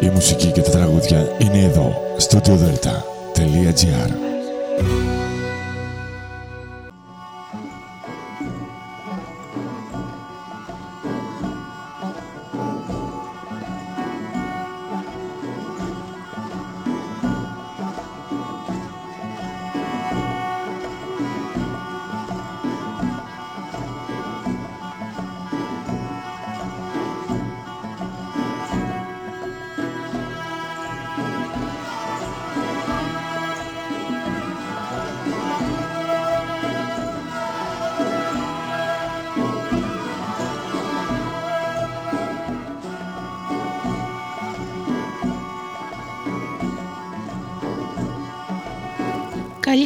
Η μουσική και τα τραγούδια είναι εδώ, στο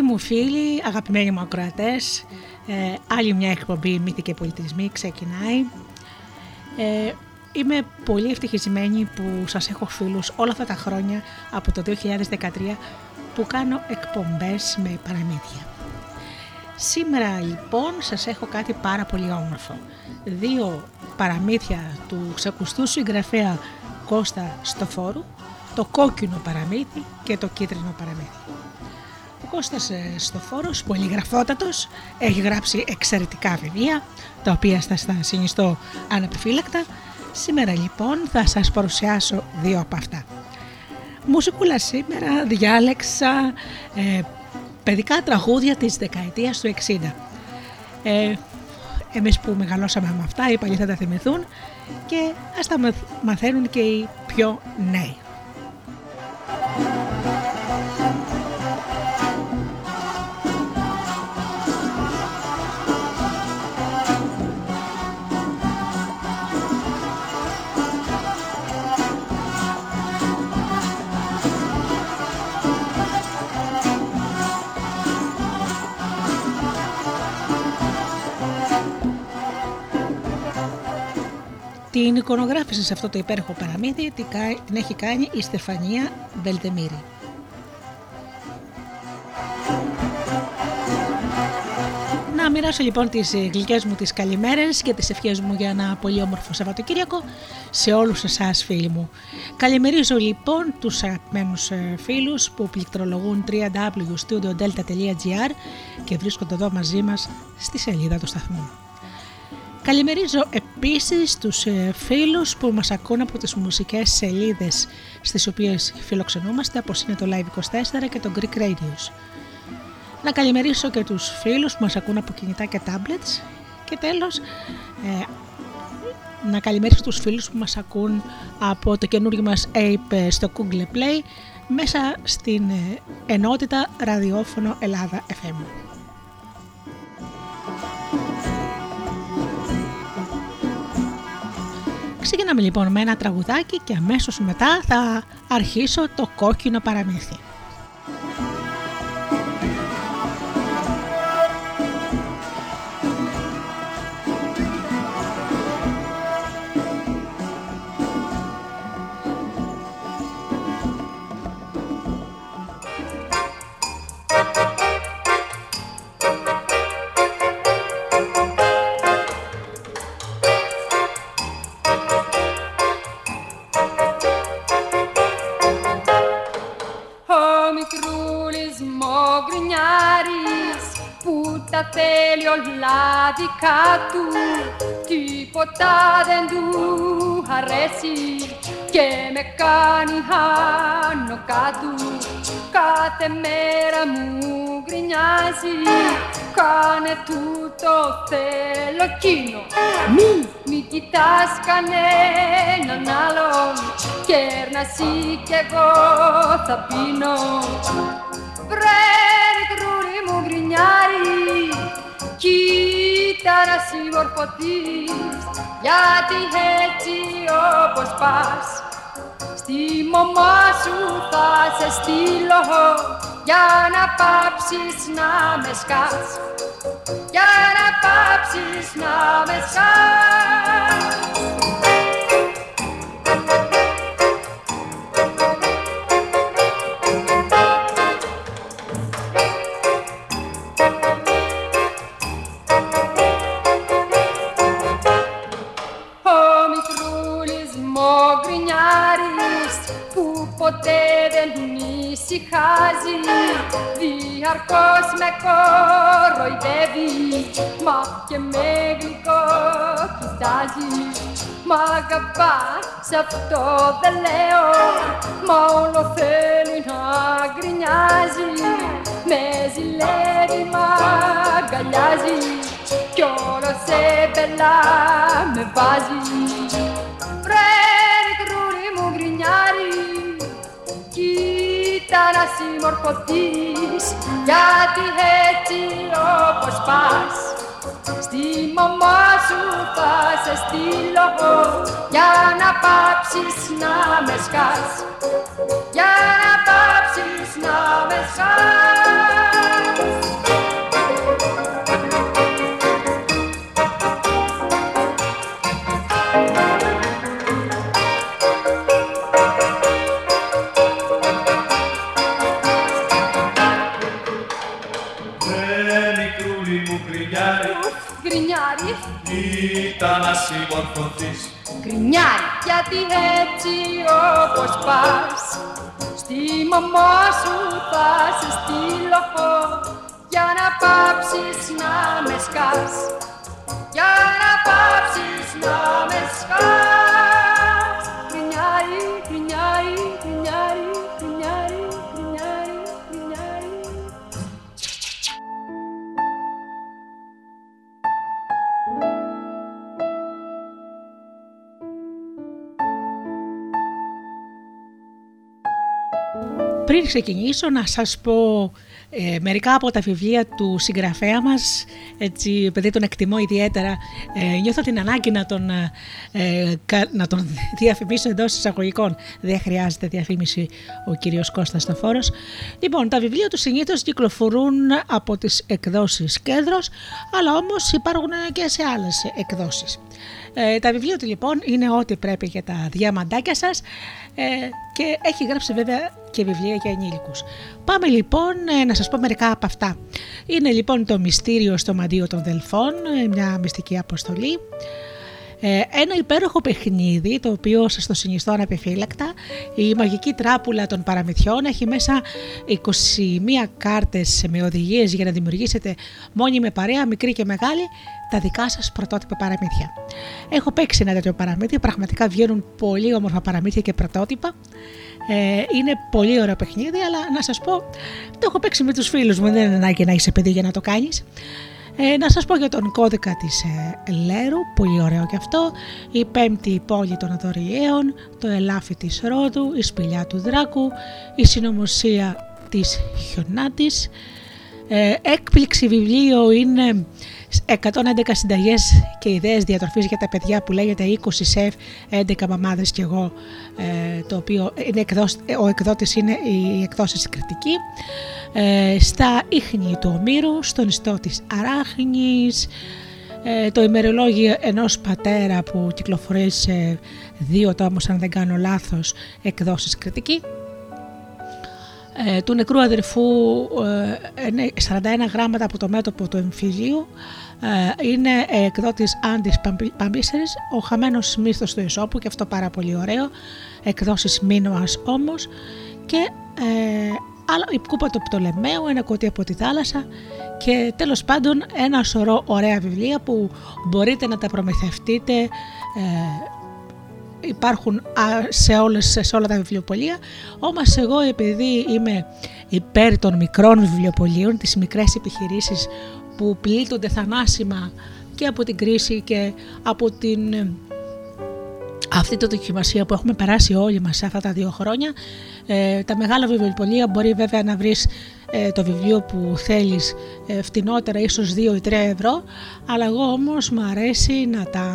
Καλοί μου φίλοι, αγαπημένοι μου ακροατές, ε, άλλη μια εκπομπή Μύθοι και Πολιτισμοί ξεκινάει. Ε, είμαι πολύ ευτυχισμένη που σας έχω φίλους όλα αυτά τα χρόνια από το 2013 που κάνω εκπομπές με παραμύθια. Σήμερα λοιπόν σας έχω κάτι πάρα πολύ όμορφο. Δύο παραμύθια του ξακουστού συγγραφέα Κώστα Στοφόρου, το κόκκινο παραμύθι και το κίτρινο παραμύθι. Κώστας ε, Στοφόρος, πολυγραφότατος, έχει γράψει εξαιρετικά βιβλία, τα οποία θα στα συνιστώ ανεπιφύλακτα. Σήμερα λοιπόν θα σας παρουσιάσω δύο από αυτά. Μουσικούλα σήμερα διάλεξα ε, παιδικά τραγούδια της δεκαετίας του 60. Ε, εμείς που μεγαλώσαμε με αυτά, οι παλιοί θα τα θυμηθούν και ας τα μαθαίνουν και οι πιο νέοι. Την εικονογράφηση σε αυτό το υπέροχο παραμύθι την έχει κάνει η Στεφανία Βελτεμίρη. Να μοιράσω λοιπόν τις γλυκές μου τις καλημέρες και τις ευχές μου για ένα πολύ όμορφο Σαββατοκύριακο σε όλους εσάς φίλοι μου. Καλημερίζω λοιπόν τους αγαπημένους ε, φίλους που πληκτρολογούν www.studiodelta.gr και βρίσκονται εδώ μαζί μας στη σελίδα του σταθμού. Καλημερίζω επίσης τους ε, φίλους που μας ακούν από τις μουσικές σελίδες στις οποίες φιλοξενούμαστε όπως είναι το Live24 και το Greek Radios. Να καλημερίσω και τους φίλους που μας ακούν από κινητά και tablets και τέλος ε, να καλημερίσω τους φίλους που μας ακούν από το καινούργιο μας app στο Google Play μέσα στην ε, ενότητα ραδιόφωνο Ελλάδα FM. Ξεκινάμε λοιπόν με ένα τραγουδάκι και αμέσως μετά θα αρχίσω το κόκκινο παραμύθι. Δικά του τίποτα δεν του αρέσει. Και με κάνει άνω κάτω κάθε μέρα μου γκρινιάζει. Κάνε τούτο θέλω εκείνο. Μη, μη κοιτάς κανέναν άλλον. Κέρνα εσύ κι εγώ θα πίνω. Βρε κρούρι μου γκρινιάρι Κοίτα να συμμορφωθείς γιατί έτσι όπως πας. Στη μαμά σου θα σε στείλω για να πάψεις να με σκάς. Για να πάψεις να με σκάς ησυχάζει Διαρκώς με κοροϊδεύει Μα και με γλυκό κοιτάζει. Μ' αγαπάς, σ' αυτό δεν λέω Μα όλο θέλει να γκρινιάζει. Με ζηλεύει, μ' αγκαλιάζει Κι όλο σε μπελά με βάζει να συμμορφωθείς γιατί έτσι όπως πας. Στη μαμά σου θα σε στείλω για να πάψεις να με σκάς. Για να πάψεις να με σκάς ήταν να συμμορφωθείς Γκρινιάρι γιατί έτσι όπως πας Στη μαμά σου θα σε στείλω Για να πάψεις να με σκάς. Για να πάψεις να με σκάς Πριν ξεκινήσω να σας πω ε, μερικά από τα βιβλία του συγγραφέα μας, έτσι επειδή τον εκτιμώ ιδιαίτερα, ε, νιώθω την ανάγκη να τον, ε, κα- να τον διαφημίσω εντός εισαγωγικών. Δεν χρειάζεται διαφήμιση ο κύριος Κώστας Σταφόρος. Λοιπόν, τα βιβλία τους συνήθως κυκλοφορούν από τις εκδόσεις Κέντρος, αλλά όμως υπάρχουν και σε άλλες εκδόσεις. Ε, τα βιβλία του λοιπόν είναι ό,τι πρέπει για τα διαμαντάκια σας ε, και έχει γράψει βέβαια και βιβλία για ενήλικους. Πάμε λοιπόν ε, να σας πω μερικά από αυτά. Είναι λοιπόν το μυστήριο στο μαντίο των Δελφών, ε, μια μυστική αποστολή. Ε, ένα υπέροχο παιχνίδι το οποίο σας το συνιστώ αναπεφύλακτα η μαγική τράπουλα των παραμυθιών έχει μέσα 21 κάρτες με οδηγίες για να δημιουργήσετε μόνοι με παρέα μικρή και μεγάλη τα δικά σας πρωτότυπα παραμύθια. Έχω παίξει ένα τέτοιο παραμύθι, πραγματικά βγαίνουν πολύ όμορφα παραμύθια και πρωτότυπα. Ε, είναι πολύ ωραίο παιχνίδι, αλλά να σας πω, το έχω παίξει με τους φίλους μου, δεν είναι ανάγκη να είσαι παιδί για να το κάνεις. Ε, να σας πω για τον κώδικα της ε, Λέρου, πολύ ωραίο και αυτό, η πέμπτη πόλη των Αδωριαίων, το ελάφι της Ρόδου, η σπηλιά του Δράκου, η συνωμοσία της Χιονάτης, ε, έκπληξη βιβλίο είναι 111 συνταγές και ιδέες διατροφής για τα παιδιά που λέγεται 20 σεφ, 11 μαμάδες και εγώ, ε, το οποίο είναι εκδός, ο εκδότης είναι η εκδόσης κριτική. Ε, στα ίχνη του Ομήρου, στον ιστό της Αράχνης, ε, το ημερολόγιο ενός πατέρα που κυκλοφορεί σε δύο τόμους αν δεν κάνω λάθος εκδόσεις κριτική ε, του νεκρού αδερφού ε, 41 γράμματα από το μέτωπο του εμφυλίου ε, είναι εκδότης Άντις Παμπίσερης ο χαμένος μύθος του Εσώπου και αυτό πάρα πολύ ωραίο. Εκδόσεις Μίνωας όμως. Και ε, άλλα, η κούπα του Πτολεμαίου, ένα κουτί από τη θάλασσα. Και τέλος πάντων ένα σωρό ωραία βιβλία που μπορείτε να τα προμηθευτείτε ε, υπάρχουν σε, όλες, σε όλα τα βιβλιοπολία όμως εγώ επειδή είμαι υπέρ των μικρών βιβλιοπολίων τις μικρές επιχειρήσεις που πλήττονται θανάσιμα και από την κρίση και από την αυτή τη δοκιμασία που έχουμε περάσει όλοι μας αυτά τα δύο χρόνια ε, τα μεγάλα βιβλιοπολία μπορεί βέβαια να βρεις ε, το βιβλίο που θέλεις ε, φτηνότερα ίσως 2 ή 3 ευρώ αλλά εγώ όμως μου αρέσει να τα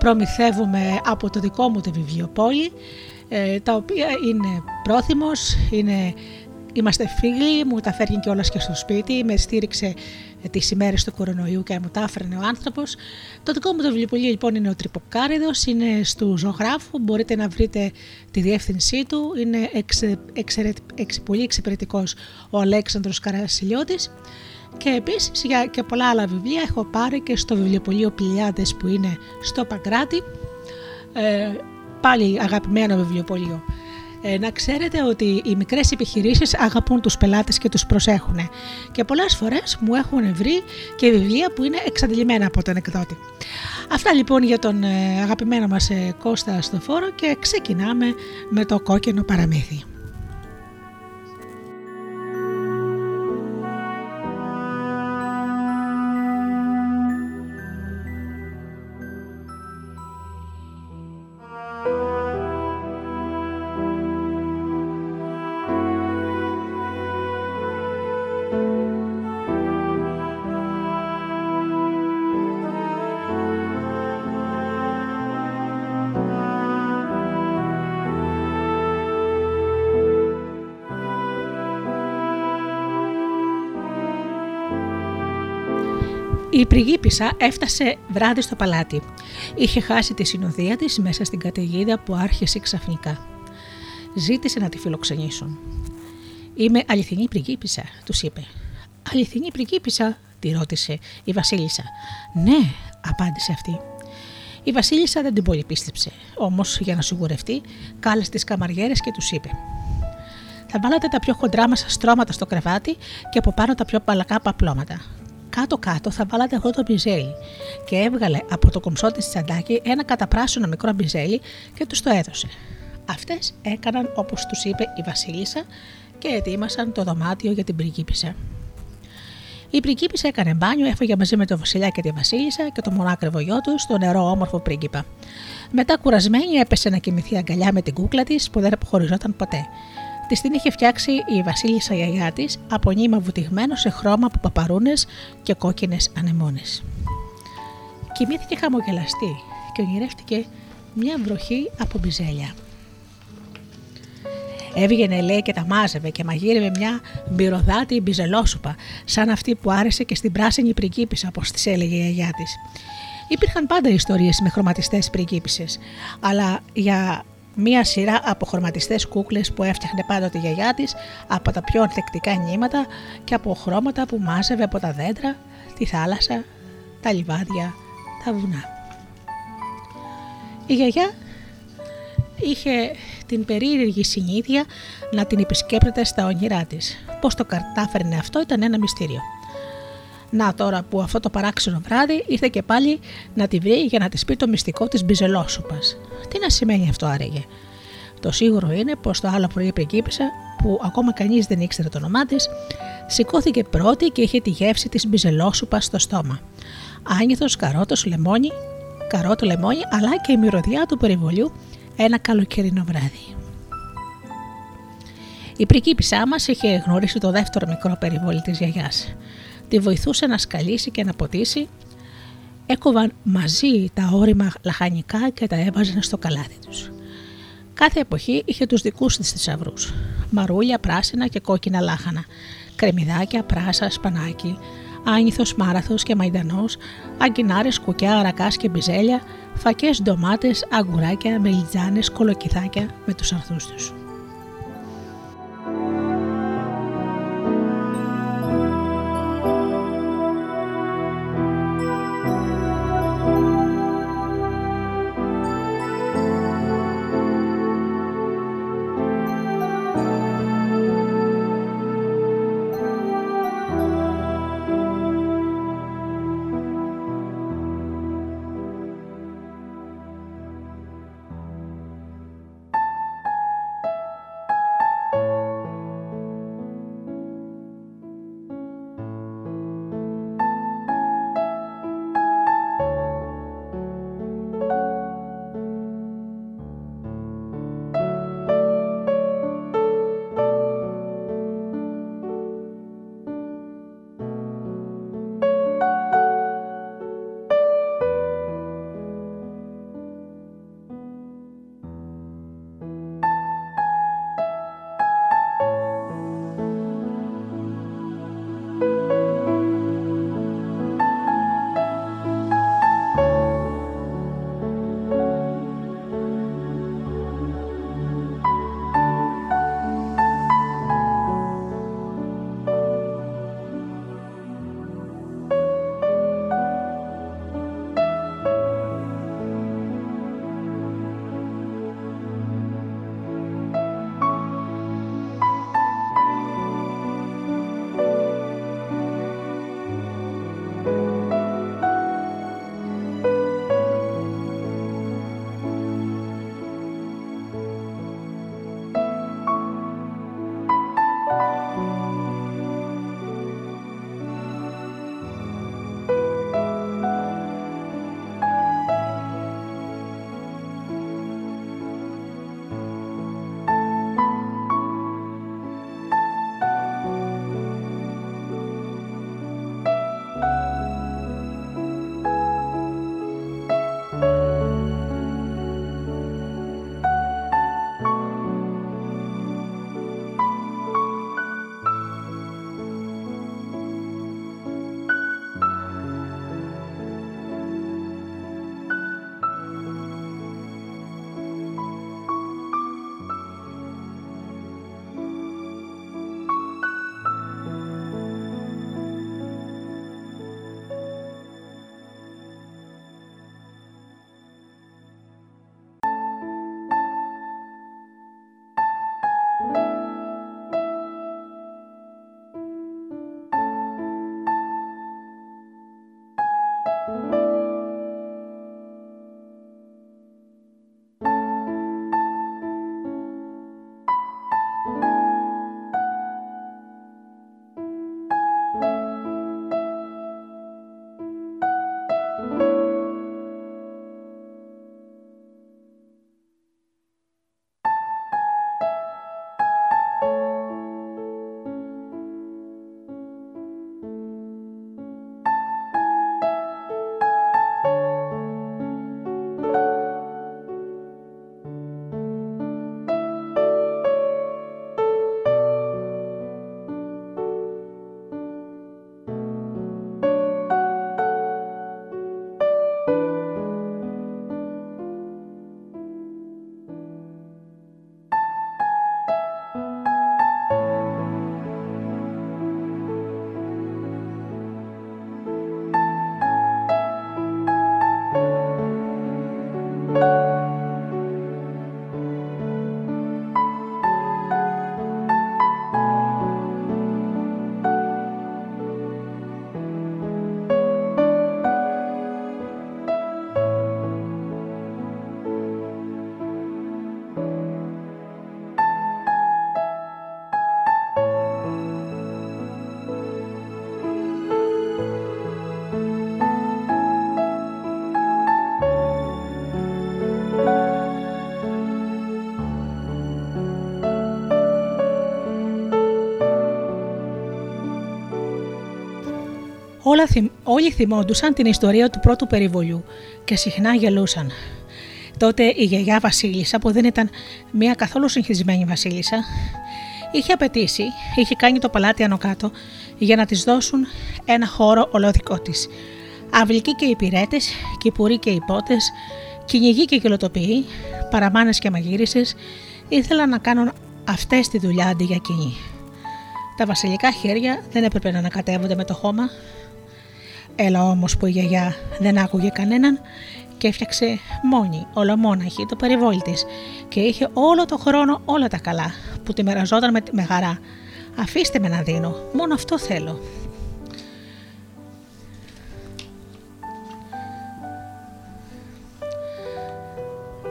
προμηθεύουμε από το δικό μου το βιβλιοπόλι, ε, τα οποία είναι πρόθυμος, είναι Είμαστε φίλοι, μου τα φέρνει κιόλα και στο σπίτι, με στήριξε τις ημέρες του κορονοϊού και μου τα έφερνε ο άνθρωπος. Το δικό μου το βιβλιοπωλείο λοιπόν είναι ο Τρυποκάριδος, είναι στο ζωγράφου. Μπορείτε να βρείτε τη διεύθυνσή του. Είναι εξε, εξε, πολύ εξυπηρετικός ο Αλέξανδρος Καρασιλιώτης. Και επίσης για και πολλά άλλα βιβλία έχω πάρει και στο βιβλιοπωλείο Πηλιάδε που είναι στο Παγκράτη. Ε, πάλι αγαπημένο βιβλιοπωλείο. Ε, να ξέρετε ότι οι μικρές επιχειρήσεις αγαπούν τους πελάτες και τους προσέχουν και πολλές φορές μου έχουν βρει και βιβλία που είναι εξαντλημένα από τον εκδότη. Αυτά λοιπόν για τον ε, αγαπημένο μας ε, Κώστα στο φόρο και ξεκινάμε με το κόκκινο παραμύθι. Η πριγκίπισσα έφτασε βράδυ στο παλάτι. Είχε χάσει τη συνοδεία της μέσα στην καταιγίδα που άρχισε ξαφνικά. Ζήτησε να τη φιλοξενήσουν. «Είμαι αληθινή πριγκίπισσα», τους είπε. «Αληθινή πριγκίπισσα», τη ρώτησε η Βασίλισσα. «Ναι», απάντησε αυτή. Η Βασίλισσα δεν την πολύ πίστεψε, όμως για να σιγουρευτεί, κάλεσε τις καμαριέρες και τους είπε: Θα βάλατε τα πιο χοντρά μας στρώματα στο κρεβάτι και από πάνω τα πιο παλακά παπλώματα κάτω-κάτω θα βάλατε αυτό το μπιζέλι. Και έβγαλε από το κομψό της τσαντάκι ένα καταπράσινο μικρό μπιζέλι και τους το έδωσε. Αυτές έκαναν όπως τους είπε η Βασίλισσα και ετοίμασαν το δωμάτιο για την πριγκίπισσα. Η πριγκίπισσα έκανε μπάνιο, έφυγε μαζί με τον Βασιλιά και τη Βασίλισσα και το μονάκριβο γιο τους στο νερό όμορφο πρίγκιπα. Μετά κουρασμένη έπεσε να κοιμηθεί αγκαλιά με την κούκλα της που δεν αποχωριζόταν ποτέ. Τη την είχε φτιάξει η Βασίλισσα γιαγιά της από νήμα βουτυγμένο σε χρώμα από παπαρούνες και κόκκινες ανεμόνες. Κοιμήθηκε χαμογελαστή και ονειρεύτηκε μια βροχή από μπιζέλια. Έβγαινε λέει και τα μάζευε και μαγείρευε μια μπυροδάτη μπιζελόσουπα, σαν αυτή που άρεσε και στην πράσινη πριγκίπισσα, όπως της έλεγε η γιαγιά της. Υπήρχαν πάντα ιστορίες με χρωματιστές πριγκίπισε, αλλά για μία σειρά από χρωματιστές κούκλες που έφτιαχνε πάντοτε η γιαγιά της από τα πιο ανθεκτικά νήματα και από χρώματα που μάζευε από τα δέντρα, τη θάλασσα, τα λιβάδια, τα βουνά. Η γιαγιά είχε την περίεργη συνήθεια να την επισκέπτεται στα όνειρά της. Πώς το κατάφερνε αυτό ήταν ένα μυστήριο. Να τώρα που αυτό το παράξενο βράδυ ήρθε και πάλι να τη βρει για να της πει το μυστικό της μπιζελόσουπας. Τι να σημαίνει αυτό άραγε. Το σίγουρο είναι πως το άλλο πρωί πριγκίπισσα, που ακόμα κανείς δεν ήξερε το όνομά της, σηκώθηκε πρώτη και είχε τη γεύση της μπιζελόσουπας στο στόμα. Άνηθο, καρότος, λεμόνι, καρότο, λεμόνι, αλλά και η μυρωδιά του περιβολιού ένα καλοκαιρινό βράδυ. Η πριγκίπισσά μας είχε γνωρίσει το δεύτερο μικρό περιβόλι της γιαγιάς τη βοηθούσε να σκαλίσει και να ποτίσει. Έκοβαν μαζί τα όρημα λαχανικά και τα έβαζαν στο καλάθι τους. Κάθε εποχή είχε τους δικούς της θησαυρούς. Μαρούλια, πράσινα και κόκκινα λάχανα, κρεμμυδάκια, πράσα, σπανάκι, άνηθος, μάραθος και μαϊντανός, αγκινάρες, κουκιά, αρακάς και μπιζέλια, φακές, ντομάτες, αγκουράκια, μελιτζάνες, κολοκυθάκια με τους αρθούς τους. Όλα, όλοι θυμόντουσαν την ιστορία του πρώτου περιβολιού και συχνά γελούσαν. Τότε η γιαγιά Βασίλισσα, που δεν ήταν μια καθόλου συγχυσμένη Βασίλισσα, είχε απαιτήσει, είχε κάνει το παλάτι άνω κάτω για να της δώσουν ένα χώρο ολόδικό της. Αυλικοί και υπηρέτες, κυπουροί και υπότες, κυνηγοί και κυλοτοποιοί, παραμάνες και μαγείρισες, ήθελαν να κάνουν αυτές τη δουλειά αντί για κοινή. Τα βασιλικά χέρια δεν έπρεπε να ανακατεύονται με το χώμα. Έλα όμως που η γιαγιά δεν άκουγε κανέναν και έφτιαξε μόνη, ολομόναχη, το περιβόλι της και είχε όλο το χρόνο όλα τα καλά που τη μεραζόταν με, με χαρά. Αφήστε με να δίνω, μόνο αυτό θέλω.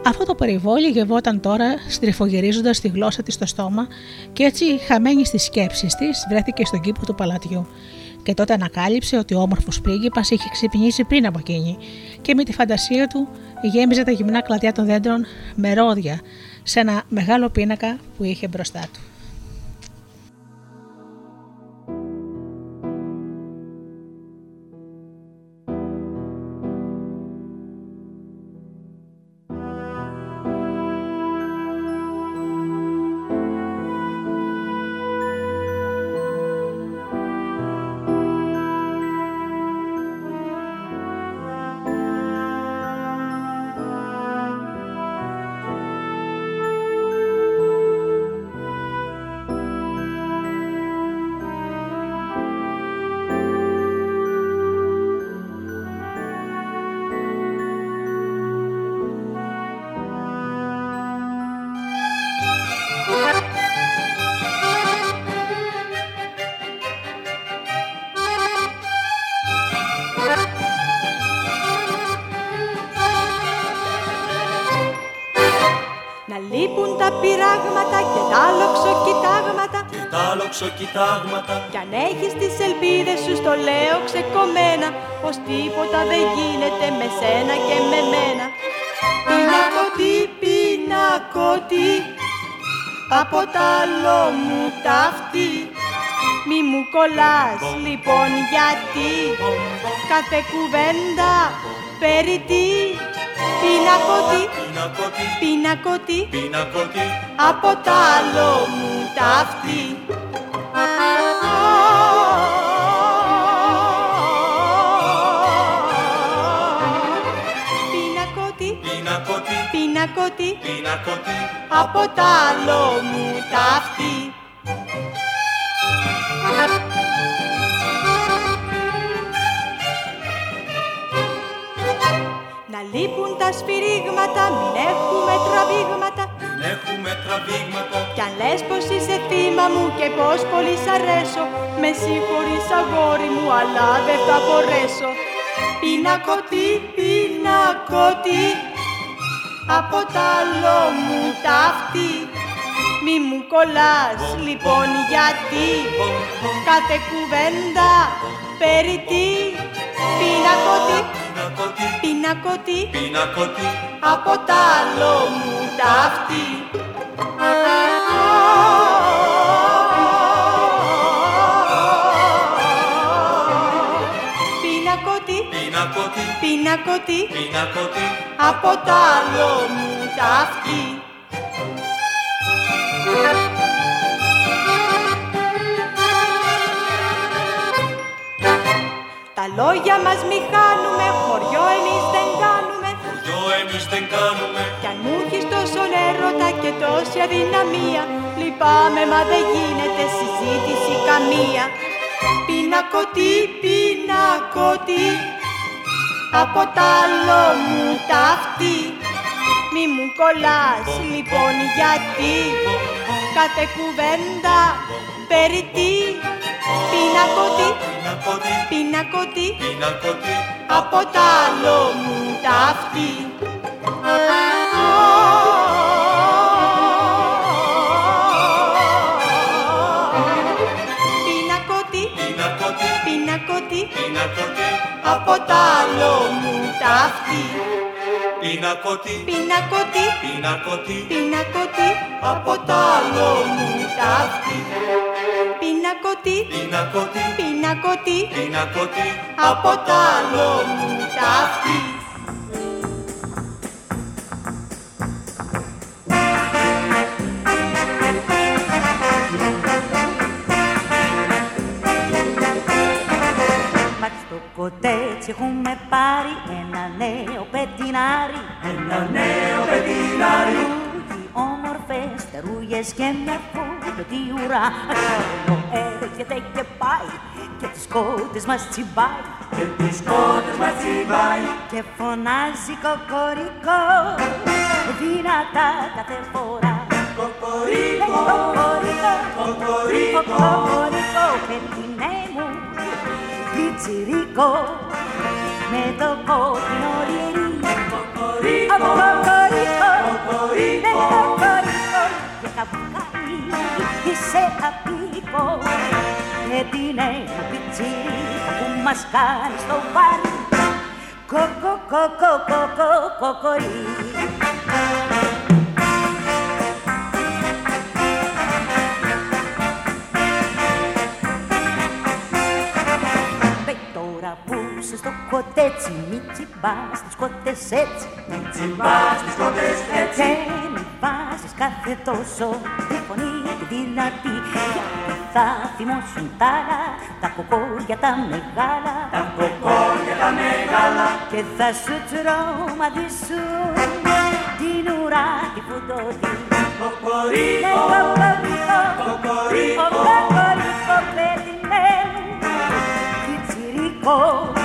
Αυτό το περιβόλι γευόταν τώρα στριφογυρίζοντας τη γλώσσα της στο στόμα και έτσι χαμένη στις σκέψεις της βρέθηκε στον κήπο του παλατιού. Και τότε ανακάλυψε ότι ο όμορφος πρίγκιπας είχε ξυπνήσει πριν από εκείνη και με τη φαντασία του γέμιζε τα γυμνά κλαδιά των δέντρων με ρόδια σε ένα μεγάλο πίνακα που είχε μπροστά του. Λέω ξεκομμένα Πως τίποτα δεν γίνεται με σένα και με μένα. Πινακωτή, πινακωτή Από τα άλλο μου ταυτί. Μη μου κολλάς λοιπόν γιατί κάθε κουβέντα περί τι. Πινακωτή, πινακωτή, πινακωτή από τα άλλο μου ταυτί. Πινακωτή, πινακωτή, από τ' άλλο μου ταύτη. Να λείπουν τα σφυρίγματα, μην έχουμε τραβήγματα. Μην έχουμε τραβήγματα. Κι αν λες πως είσαι θύμα μου και πως πολύ σ' αρέσω Με συγχωρείς αγόρι μου, αλλά δεν θα μπορέσω. Πινακωτή, πινακωτή από τ' άλλο μου ταύτη. Μη μου κολλάς λοιπόν γιατί κάθε κουβέντα περί τι; Πινακωτή, πινακωτή, πινακωτή από τ' άλλο μου ταύτη Πινακωτή, πινακωτή, πινακωτή από τ' άλλο μου ταύτη. Τα λόγια μας μη χάνουμε, χωριό εμείς δεν κάνουμε. Χωριό εμείς δεν κάνουμε. Κι αν μου έχεις τόσο έρωτα και τόση αδυναμία Λυπάμαι μα δεν γίνεται συζήτηση καμία. Πινακωτή, πινακωτή από τ' άλλο μου ταύτη Μη μου κολλάς λοιπόν γιατί κάθε κουβέντα περί τι; Πινακωτή, πινακωτή, πινακωτή από τ' άλλο μου ταύτη από τ' άλλο μου ταύτη Πινακωτή, πινακωτή, πινακωτή, πινακωτή από τ' άλλο μου ταύτη Πινακωτή, πινακωτή, πινακωτή πινακωτή, πινακωτή από τ' άλλο μου ταυτή. Κοτέτσι έχουμε πάρει ένα νέο πετινάρι. Ένα νέο πετινάρι. Ούτι όμορφες τερούγες και μια φωτοτή ουρά. Όλο έρχεται και πάει και τις κότες μας τσιμπάει. Και τις κότες μας τσιμπάει. Και φωνάζει κοκορικό. Δυνατά κάθε φορά. Κοκορίκο, Κοκορικό, κοκορίκο κοκορικό πετινέ μου πιτσιρίκο με το κόκκινο λιρί Κοκορίκο, Κοκορικό, κοκορίκο ναι κοκορικό και καβουκάλι είσαι απίκο πετινέ μου πιτσιρίκο που μας κάνει στο βάρη Κοκο, κοκο, κοκο, κοκορί είσαι στο κοτέτσι Μη τσιμπάς τις κότες έτσι Τσιμπάς τις κότες έτσι Και μη βάζεις κάθε τόσο Τη φωνή τη δυνατή Γιατί θα θυμώσουν τα άλλα Τα κοκόρια τα μεγάλα Τα κοκόρια τα μεγάλα Και θα σου τρομαδίσουν Την ουρά τη φουντωτή Ναι, Κοκορίκο, κοκορικό, κοκορίκο ο κοκορικό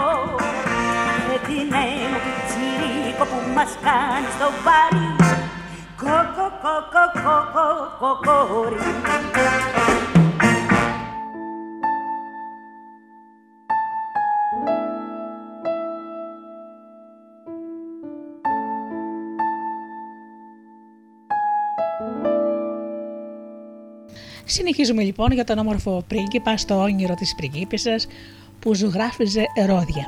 απίκο Πέτεινε μου πιτσιρίκο που μας κάνει στο βάρη. Κοκο, κοκο, κοκο, κοκόρι Συνεχίζουμε λοιπόν για τον όμορφο πρίγκιπα στο όνειρο της πριγκίπισσας που ζωγράφιζε ρόδια.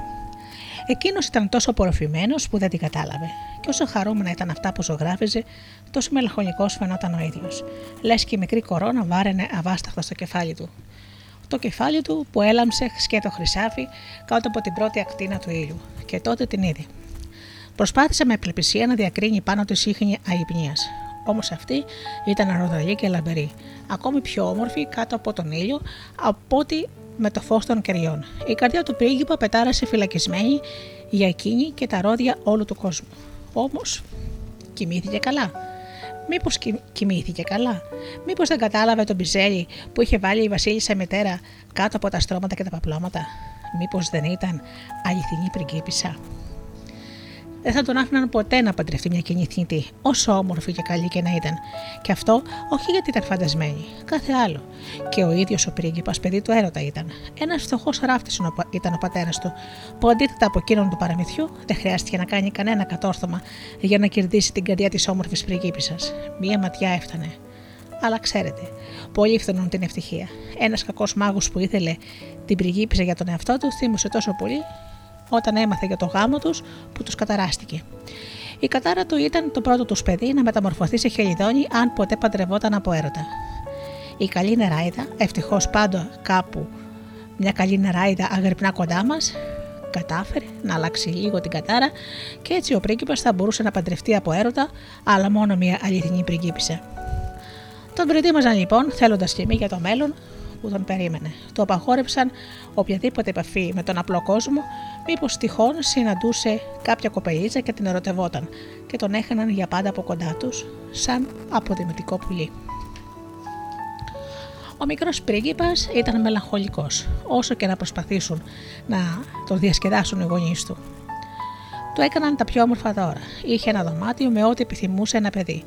Εκείνος ήταν τόσο απορροφημένος που δεν την κατάλαβε. Και όσο χαρούμενα ήταν αυτά που ζωγράφιζε, τόσο μελαγχολικός φαινόταν ο ίδιος. Λες και η μικρή κορώνα βάραινε αβάσταχτα στο κεφάλι του. Το κεφάλι του που έλαμψε σκέτο χρυσάφι κάτω από την πρώτη ακτίνα του ήλιου. Και τότε την είδε. Προσπάθησε με απελπισία να διακρίνει πάνω τη ίχνη αϊπνίας. Όμως αυτή ήταν αρροδαλή και λαμπερή, ακόμη πιο όμορφη κάτω από τον ήλιο από ότι με το φως των κεριών. Η καρδιά του πρίγκιπα πετάρασε φυλακισμένη για εκείνη και τα ρόδια όλου του κόσμου. Όμως κοιμήθηκε καλά. Μήπως κοιμήθηκε καλά; Μήπως δεν κατάλαβε τον πιζέλι που είχε βάλει η Βασίλισσα μητέρα κάτω από τα στρώματα και τα παπλώματα; Μήπως δεν ήταν αληθινή πριγκίπισσα; Δεν θα τον άφηναν ποτέ να παντρευτεί μια κοινή θνητή, όσο όμορφη και καλή και να ήταν. Και αυτό όχι γιατί ήταν φαντασμένη, κάθε άλλο. Και ο ίδιος ο πρίγκιπας παιδί του έρωτα ήταν. Ένας φτωχός ράφτης ήταν ο πατέρας του, που αντίθετα από εκείνον του παραμυθιού δεν χρειάστηκε να κάνει κανένα κατόρθωμα για να κερδίσει την καρδιά της όμορφης πριγκίπισσα. Μία ματιά έφτανε. Αλλά ξέρετε, πολλοί φθονούν την ευτυχία. Ένας κακός μάγος που ήθελε την πριγκίπισσα για τον εαυτό του θύμωσε τόσο πολύ όταν έμαθε για το γάμο τους που τους καταράστηκε. Η κατάρα του ήταν το πρώτο τους παιδί να μεταμορφωθεί σε χελιδόνι αν ποτέ παντρευόταν από έρωτα. Η καλή νεράιδα, ευτυχώς πάντα κάπου μια καλή νεράιδα αγρυπνά κοντά μας, κατάφερε να αλλάξει λίγο την κατάρα και έτσι ο πρίγκιπας θα μπορούσε να παντρευτεί από έρωτα, αλλά μόνο μια αληθινή πριγκίπισσα. Τον προετοίμαζαν λοιπόν, θέλοντας τιμή για το μέλλον, που τον περίμενε. Το απαγόρεψαν οποιαδήποτε επαφή με τον απλό κόσμο, μήπως τυχόν συναντούσε κάποια κοπελίτσα και την ερωτευόταν και τον έχαναν για πάντα από κοντά τους, σαν αποδημητικό πουλί. Ο μικρός πρίγκιπας ήταν μελαγχολικός, όσο και να προσπαθήσουν να τον διασκεδάσουν οι γονείς του. Του έκαναν τα πιο όμορφα δώρα. Είχε ένα δωμάτιο με ό,τι επιθυμούσε ένα παιδί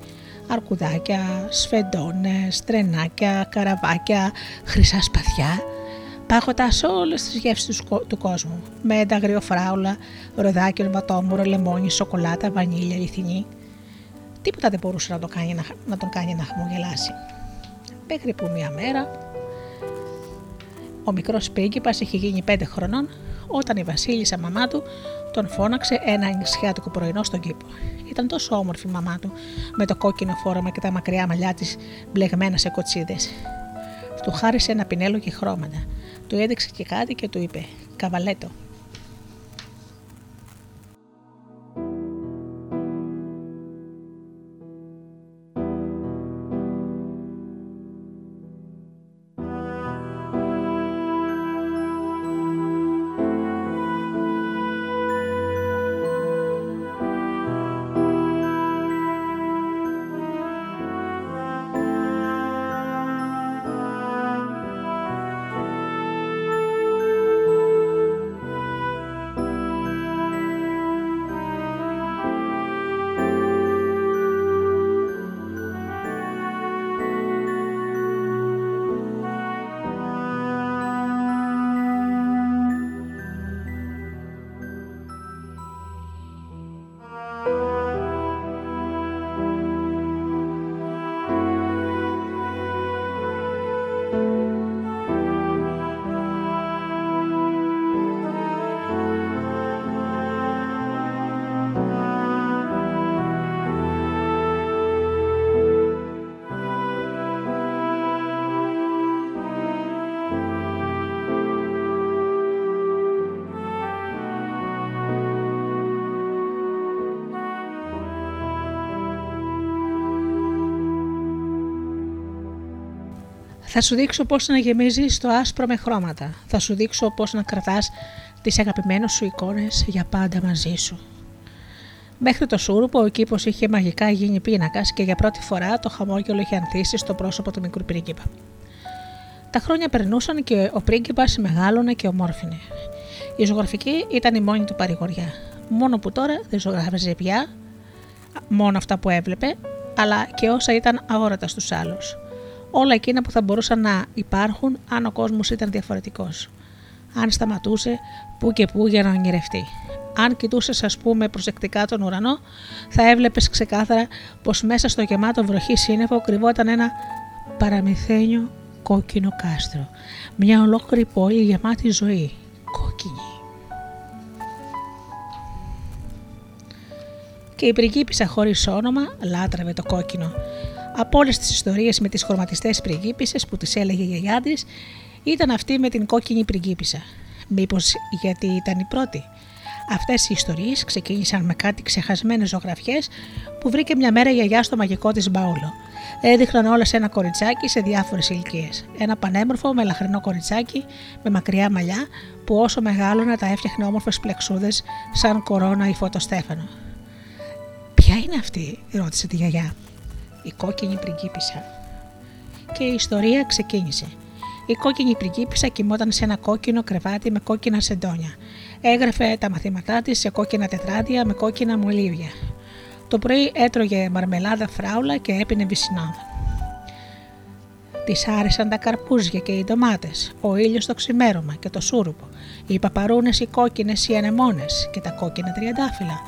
αρκουδάκια, σφεντόνες, τρενάκια, καραβάκια, χρυσά σπαθιά, πάγοντας όλες τις γεύσεις τους, του κόσμου, με ενταγριοφράουλα, ροδάκι, ορματόμουρο, λεμόνι, σοκολάτα, βανίλια, αληθινή. Τίποτα δεν μπορούσε να, το κάνει, να, να τον κάνει να χαμογελάσει. Μέχρι που μία μέρα Ο μικρός πρίγκιπας είχε γίνει 5 χρονών όταν η Βασίλισσα μαμά του τον φώναξε ένα νησιάτικο πρωινό στον κήπο. Ήταν τόσο όμορφη η μαμά του, με το κόκκινο φόρμα και τα μακριά μαλλιά της μπλεγμένα σε κοτσίδες. Του χάρισε ένα πινέλο και χρώματα. Του έδειξε και κάτι και του είπε: Καβαλέτο. Θα σου δείξω πώς να γεμίζεις το άσπρο με χρώματα. Θα σου δείξω πώς να κρατάς τις αγαπημένες σου εικόνες για πάντα μαζί σου. Μέχρι το σούρουπο ο κήπος είχε μαγικά γίνει πίνακας και για πρώτη φορά το χαμόγελο είχε ανθίσει στο πρόσωπο του μικρού πρίγκιπα. Τα χρόνια περνούσαν και ο πρίγκιπας μεγάλωνε και ομόρφινε. Η ζωγραφική ήταν η μόνη του παρηγοριά. Μόνο που τώρα δεν ζωγράφιζε πια μόνο αυτά που έβλεπε, αλλά και όσα ήταν αγόρατα στους άλλους όλα εκείνα που θα μπορούσαν να υπάρχουν αν ο κόσμος ήταν διαφορετικός. Αν σταματούσε που και που για να ονειρευτεί. Αν κοιτούσες, ας πούμε, προσεκτικά τον ουρανό, θα έβλεπες ξεκάθαρα πως μέσα στο γεμάτο βροχή σύννεφο κρυβόταν ένα παραμυθένιο κόκκινο κάστρο. Μια ολόκληρη πόλη γεμάτη ζωή. Κόκκινη. Και η πριγκίπισσα χωρίς όνομα λάτρευε το κόκκινο από όλες τις ιστορίες με τις χρωματιστές πριγκίπισες που τις έλεγε η γιαγιά της, ήταν αυτή με την κόκκινη πριγκίπισσα. Μήπως γιατί ήταν η πρώτη. Αυτές οι ιστορίες ξεκίνησαν με κάτι ξεχασμένες ζωγραφιές που βρήκε μια μέρα η γιαγιά στο μαγικό της μπαούλο. Έδειχναν όλα σε ένα κοριτσάκι σε διάφορες ηλικίες. Ένα πανέμορφο με λαχρινό κοριτσάκι με μακριά μαλλιά που όσο μεγάλωνα τα έφτιαχνε όμορφες πλεξούδες σαν κορώνα ή φωτοστέφανο. Ποια είναι αυτή, ρώτησε τη γιαγιά η κόκκινη πριγκίπισσα. Και η ιστορία ξεκίνησε. Η κόκκινη πριγκίπισσα κοιμόταν σε ένα κόκκινο κρεβάτι με κόκκινα σεντόνια. Έγραφε τα μαθήματά της σε κόκκινα τετράδια με κόκκινα μολύβια. Το πρωί έτρωγε μαρμελάδα φράουλα και έπινε βυσινάδα. Της άρεσαν τα καρπούζια και οι ντομάτες, ο ήλιος στο ξημέρωμα και το σούρουπο, οι παπαρούνες οι κόκκινες οι ανεμόνες και τα κόκκινα τριαντάφυλλα.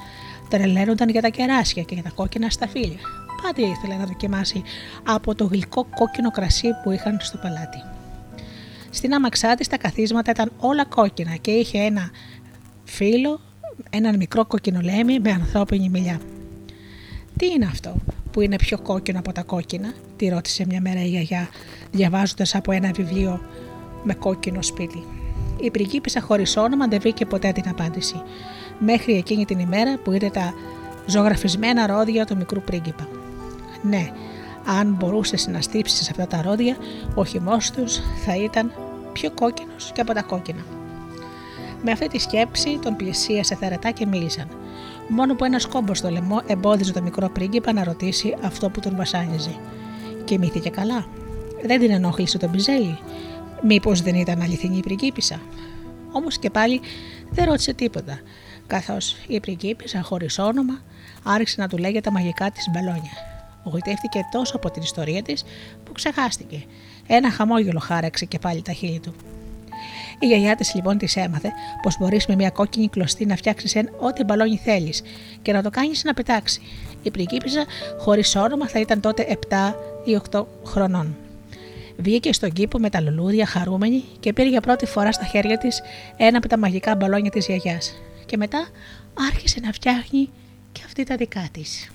Τρελαίνονταν για τα κεράσια και για τα κόκκινα σταφύλια πάντα ήθελε να δοκιμάσει από το γλυκό κόκκινο κρασί που είχαν στο παλάτι. Στην άμαξά της τα καθίσματα ήταν όλα κόκκινα και είχε ένα φύλλο, έναν μικρό κόκκινο λέμι με ανθρώπινη μιλιά. Τι είναι αυτό που είναι πιο κόκκινο από τα κόκκινα, τη ρώτησε μια μέρα η γιαγιά, διαβάζοντας από ένα βιβλίο με κόκκινο σπίτι. Η πριγκίπισσα χωρίς όνομα δεν βρήκε ποτέ την απάντηση, μέχρι εκείνη την ημέρα που είδε τα ζωγραφισμένα ρόδια του μικρού πρίγκιπα. Ναι, αν μπορούσες να στύψεις αυτά τα ρόδια, ο χυμός τους θα ήταν πιο κόκκινος και από τα κόκκινα. Με αυτή τη σκέψη τον πλησίασε θερετά και μίλησαν. Μόνο που ένας κόμπος στο λαιμό εμπόδιζε το μικρό πρίγκιπα να ρωτήσει αυτό που τον βασάνιζε. Κοιμήθηκε καλά; Δεν την ενόχλησε τον Μπιζέλη; Μήπως δεν ήταν αληθινή η πριγκίπισσα; Όμως και πάλι δεν ρώτησε τίποτα, καθώς η πριγκίπισσα χωρίς όνομα άρχισε να του λέγει τα μαγικά της μπαλόνια. Γοητεύτηκε τόσο από την ιστορία της που ξεχάστηκε. Ένα χαμόγελο χάραξε και πάλι τα χείλη του. Η γιαγιά της λοιπόν της έμαθε πως μπορείς με μια κόκκινη κλωστή να φτιάξεις ό,τι μπαλόνι θέλεις και να το κάνεις να πετάξει. Η πριγκίπισσα χωρίς όνομα θα ήταν τότε 7 ή 8 χρονών. Βγήκε στον κήπο με τα λουλούδια χαρούμενη και πήρε για πρώτη φορά στα χέρια της ένα από τα μαγικά μπαλόνια της γιαγιάς. Και μετά άρχισε να φτιάχνει και αυτή τα δικά της.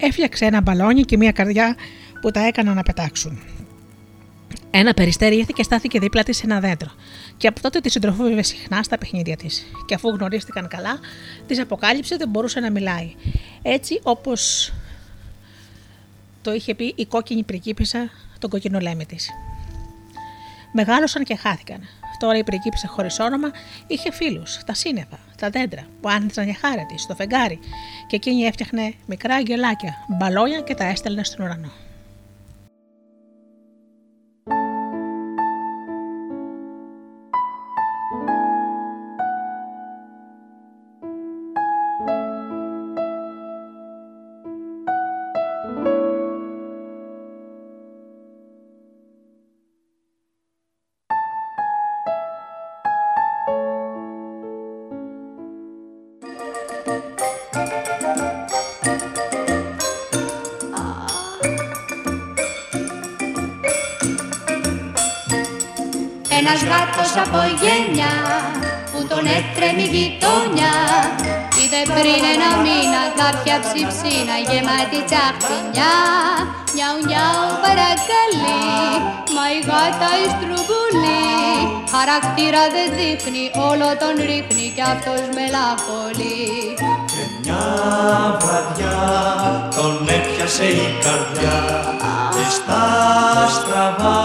Έφτιαξε ένα μπαλόνι και μία καρδιά που τα έκαναν να πετάξουν. Ένα περιστέρι ήρθε και στάθηκε δίπλα της σε ένα δέντρο, και από τότε τη συντροφούβευε συχνά στα παιχνίδια της. Και αφού γνωρίστηκαν καλά, της αποκάλυψε ότι μπορούσε να μιλάει. Έτσι όπως το είχε πει η κόκκινη πριγκίπισσα τον κοκκινολέμη της. Μεγάλωσαν και χάθηκαν. Τώρα η πριγκίπισσα χωρίς όνομα είχε φίλους, τα σύννεφα, τα δέντρα που άνοιξαν για χάρη της στο φεγγάρι και εκείνη έφτιαχνε μικρά αγγελάκια, μπαλόνια και τα έστελνε στον ουρανό. Η γειτόνια Είδε πριν ένα μήνα κάποια ψιψίνα γεμάτη τσαχπινιά Νιάου νιάου παρακαλεί, μα η γάτα η στρουμπουλή Χαρακτήρα δεν δείχνει, όλο τον ρίχνει κι αυτός μελαγχολεί Και μια βραδιά τον έπιασε η καρδιά. Και στα στραβά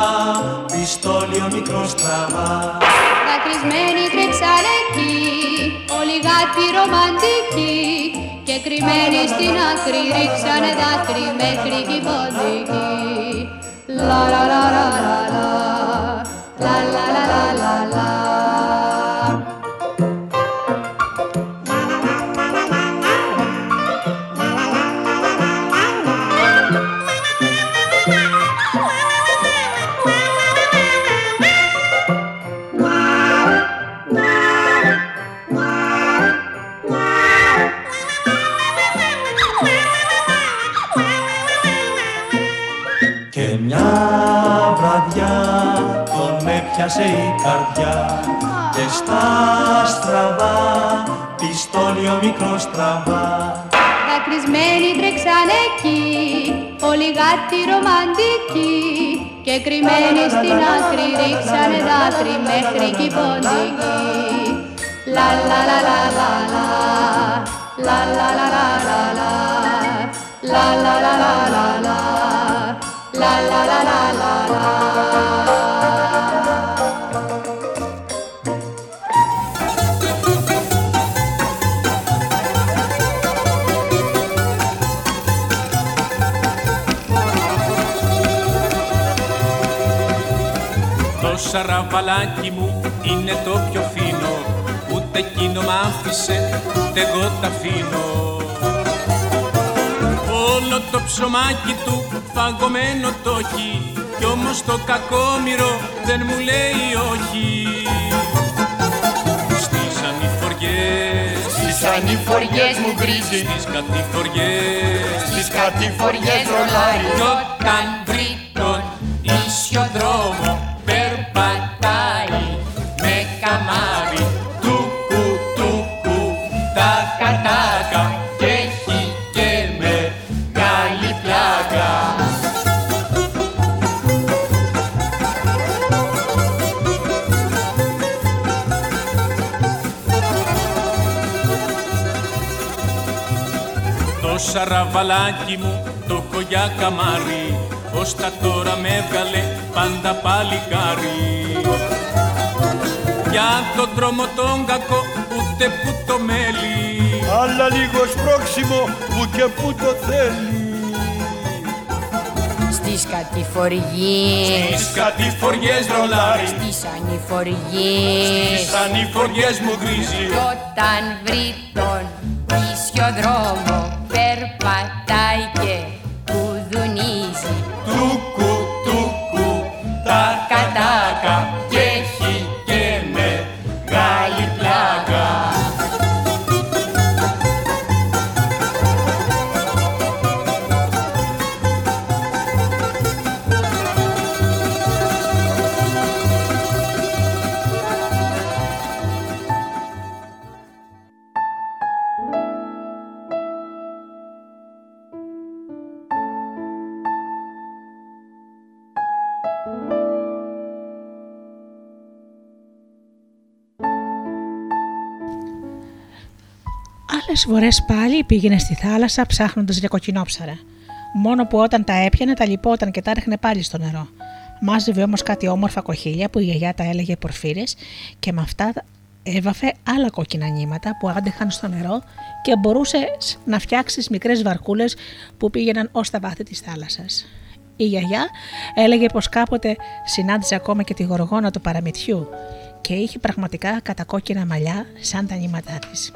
πιστόλι ο μικρός τραβά Δακρυσμένοι τρέξαν εκεί, όλοι γάτοι ρομαντικοί και κρυμμένοι στην άκρη ρίξανε δάκρυ μέχρι κι ποντική. Λα λα λα λα λα λα λα λα λα λα τον έπιασε η καρδιά και στα στραβά πιστόλι ο μικρός τραβά Δακρυσμένοι τρέξαν εκεί, όλοι γάτοι ρομαντικοί και κρυμμένοι στην άκρη ρίξανε δάκρυ μέχρι κι ποντική. Λα λα λα λα λα λα, λα λα λα λα λα λα, λα λα λα λα λα λα, λα λα λα λα σαραβαλάκι μου είναι το πιο φίνο Ούτε εκείνο μ' άφησε, ούτε εγώ τα αφήνω. Όλο το ψωμάκι του φαγωμένο το έχει Κι όμως το κακόμοιρο δεν μου λέει όχι. Στις ανηφοριές Στις ανηφοριές μου γκρίζει Στις κατηφοριές. Στις κατηφοριές ρολάρι. Κι όταν βρει τον ίσιο δρόμο Το σαραβαλάκι μου το έχω για καμάρι. Ως τα τώρα με έβγαλε πάντα παλικάρι Για τον δρόμο τον κακό ούτε που το μέλι. Αλλά λίγος σπρώξιμο που και που το θέλει. Στις κατηφοριές. Στις κατηφοριές ρολάρι. Στις ανηφοριές. Στις ανηφοριές μου γκρίζει. Κι όταν βρει τον ίσιο δρόμο Άλλε φορές πάλι πήγαινε στη θάλασσα ψάχνοντας για κοκκινόψαρα. Μόνο που όταν τα έπιανε τα λιπόταν και τα ρίχνε πάλι στο νερό. Μάζευε όμως κάτι όμορφα κοχύλια που η γιαγιά τα έλεγε πορφύρες και με αυτά έβαφε άλλα κόκκινα νήματα που άντεχαν στο νερό και μπορούσες να φτιάξεις μικρές βαρκούλες που πήγαιναν ως τα βάθη της θάλασσας. Η γιαγιά έλεγε πως κάποτε συνάντησε ακόμα και τη γοργόνα του παραμυθιού και είχε πραγματικά κατακόκκινα μαλλιά σαν τα νήματά της.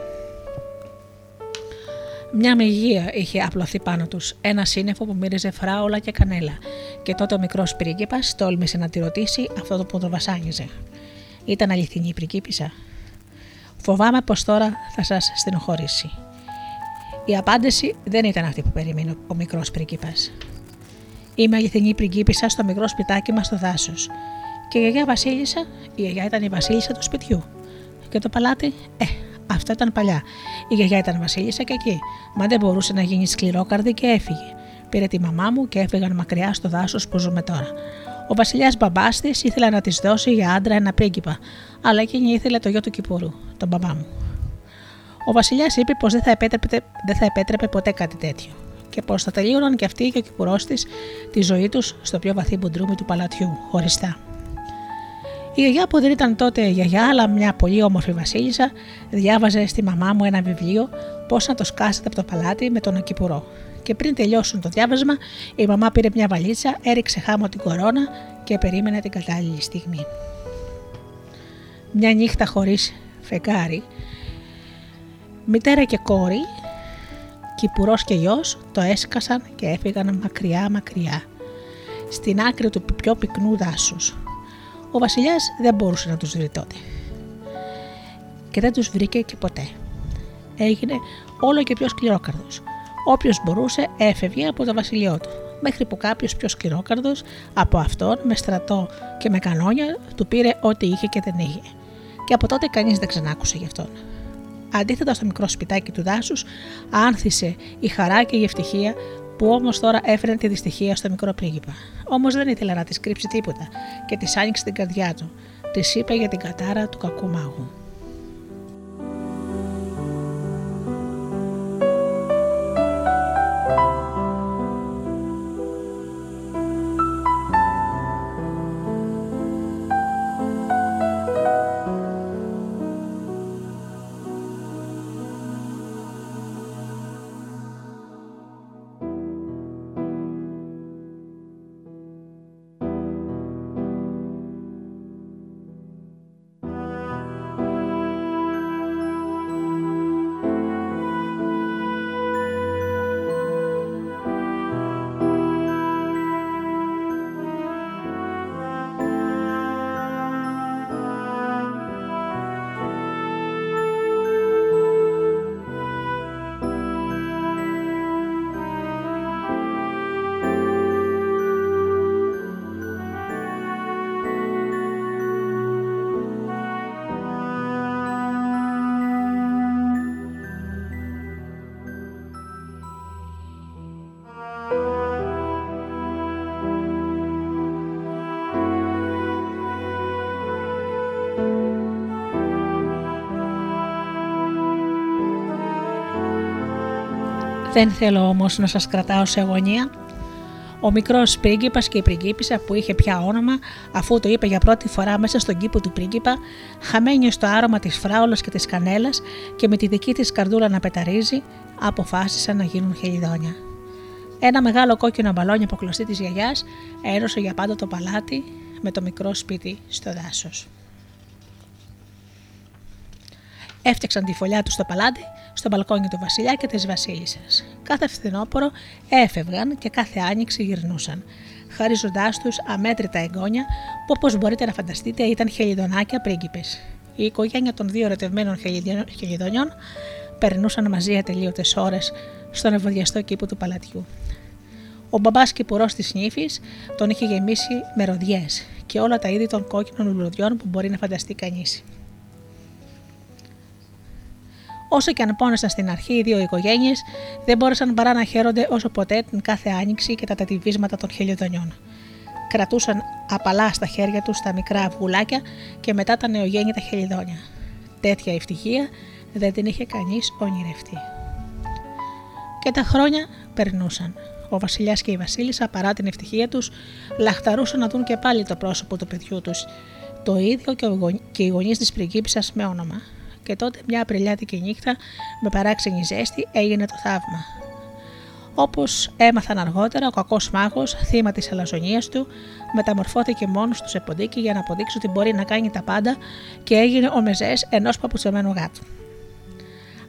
Μια μυγεία είχε απλωθεί πάνω τους, ένα σύννεφο που μύριζε φράουλα και κανέλα, και τότε ο μικρός πρίγκιπας τόλμησε να τη ρωτήσει αυτό που τον βασάνιζε. Ήταν αληθινή η πριγκίπισσα. Φοβάμαι πως τώρα θα σας στενοχωρήσει. Η απάντηση δεν ήταν αυτή που περίμενε ο μικρός πρίγκιπας. Είμαι αληθινή πριγκίπισσα στο μικρό σπιτάκι μας στο δάσος. Και η γιαγιά Βασίλισσα, η γιαγιά ήταν η Βασίλισσα του σπιτιού. Και το παλάτι, ε, αυτό ήταν παλιά. Η γιαγιά ήταν Βασίλισσα και εκεί, μα δεν μπορούσε να γίνει σκληρόκαρδη και έφυγε. Πήρε τη μαμά μου και έφυγαν μακριά στο δάσος που ζούμε τώρα. Ο βασιλιάς μπαμπάς της ήθελε να της δώσει για άντρα ένα πρίγκιπα, αλλά εκείνη ήθελε το γιο του Κυπουρού, τον μπαμπά μου. Ο βασιλιάς είπε πως δεν, θα επέτρεπε, δεν θα επέτρεπε ποτέ κάτι τέτοιο και πως θα τελείωναν και αυτοί και ο Κυπουρός της τη ζωή τους στο πιο βαθύ μπουντρούμι του παλατιού, χωριστά. Η γιαγιά που δεν ήταν τότε γιαγιά, αλλά μια πολύ όμορφη βασίλισσα, διάβαζε στη μαμά μου ένα βιβλίο πώς να το σκάσετε από το παλάτι με τον Ακυπουρό. Και πριν τελειώσουν το διάβασμα, η μαμά πήρε μια βαλίτσα, έριξε χάμω την κορώνα και περίμενε την κατάλληλη στιγμή. Μια νύχτα χωρίς φεγγάρι, μητέρα και κόρη, Κυπουρός και γιος το έσκασαν και έφυγαν μακριά μακριά, στην άκρη του πιο πυκνού δάσους. Ο βασιλιάς δεν μπορούσε να τους βρει τότε. Και δεν τους βρήκε και ποτέ. Έγινε όλο και πιο σκληρόκαρδος. Όποιος μπορούσε έφευγε από το βασιλειό του, μέχρι που κάποιος πιο σκληρόκαρδος από αυτόν με στρατό και με κανόνια του πήρε ό,τι είχε και δεν είχε. Και από τότε κανείς δεν ξανάκουσε γι' αυτόν. Αντίθετα στο μικρό σπιτάκι του δάσους, άνθησε η χαρά και η ευτυχία που όμως τώρα έφερε τη δυστυχία στο μικρό πρίγκιπα. Όμως δεν ήθελε να της κρύψει τίποτα και της άνοιξε την καρδιά του. Της είπε για την κατάρα του κακού μάγου. Δεν θέλω όμως να σας κρατάω σε αγωνία. Ο μικρός πρίγκιπας και η πριγκίπισσα που είχε πια όνομα, αφού το είπε για πρώτη φορά μέσα στον κήπο του πρίγκιπα, χαμένη στο άρωμα της φράουλας και της κανέλας και με τη δική της καρδούλα να πεταρίζει, αποφάσισαν να γίνουν χελιδόνια. Ένα μεγάλο κόκκινο μπαλόνι από κλωστή της γιαγιάς έρωσε για πάντα το παλάτι με το μικρό σπίτι στο δάσος. Έφτιαξαν τη φωλιά τους στο παλάτι, στο μπαλκόνι του Βασιλιά και τη Βασίλισσα. Κάθε φθινόπωρο έφευγαν και κάθε άνοιξη γυρνούσαν, χαρίζοντάς τους αμέτρητα εγγόνια που όπως μπορείτε να φανταστείτε ήταν χελιδονάκια πρίγκιπε. Η οικογένεια των δύο ερωτευμένων χελιδονιών περνούσαν μαζί ατελείωτες ώρες στον ευωδιαστό κήπο του παλατιού. Ο μπαμπάς κυπουρός της νύφης τον είχε γεμίσει με ροδιές και όλα τα είδη των κόκκινων λουλουδιών που μπορεί να φανταστεί κανείς. Όσο και αν πόνεσαν στην αρχή, οι δύο οικογένειες δεν μπόρεσαν παρά να χαίρονται όσο ποτέ την κάθε άνοιξη και τα τατιβίσματα των χελιοδονιών. Κρατούσαν απαλά στα χέρια τους τα μικρά αυγουλάκια και μετά τα νεογέννητα χελιδόνια. Τέτοια ευτυχία δεν την είχε κανείς ονειρευτεί. Και τα χρόνια περνούσαν. Ο Βασιλιάς και η Βασίλισσα, παρά την ευτυχία τους, λαχταρούσαν να δουν και πάλι το πρόσωπο του παιδιού τους, το ίδιο και οι γονείς της πριγκίπισσας με όνομα. Και τότε, μια απριλιάτικη νύχτα, με παράξενη ζέστη, έγινε το θαύμα. Όπως έμαθαν αργότερα, ο κακός μάγος, θύμα της αλαζονίας του, μεταμορφώθηκε μόνος του σε ποντίκι για να αποδείξει ότι μπορεί να κάνει τα πάντα και έγινε ο μεζές ενός παπουτσεμένου γάτου.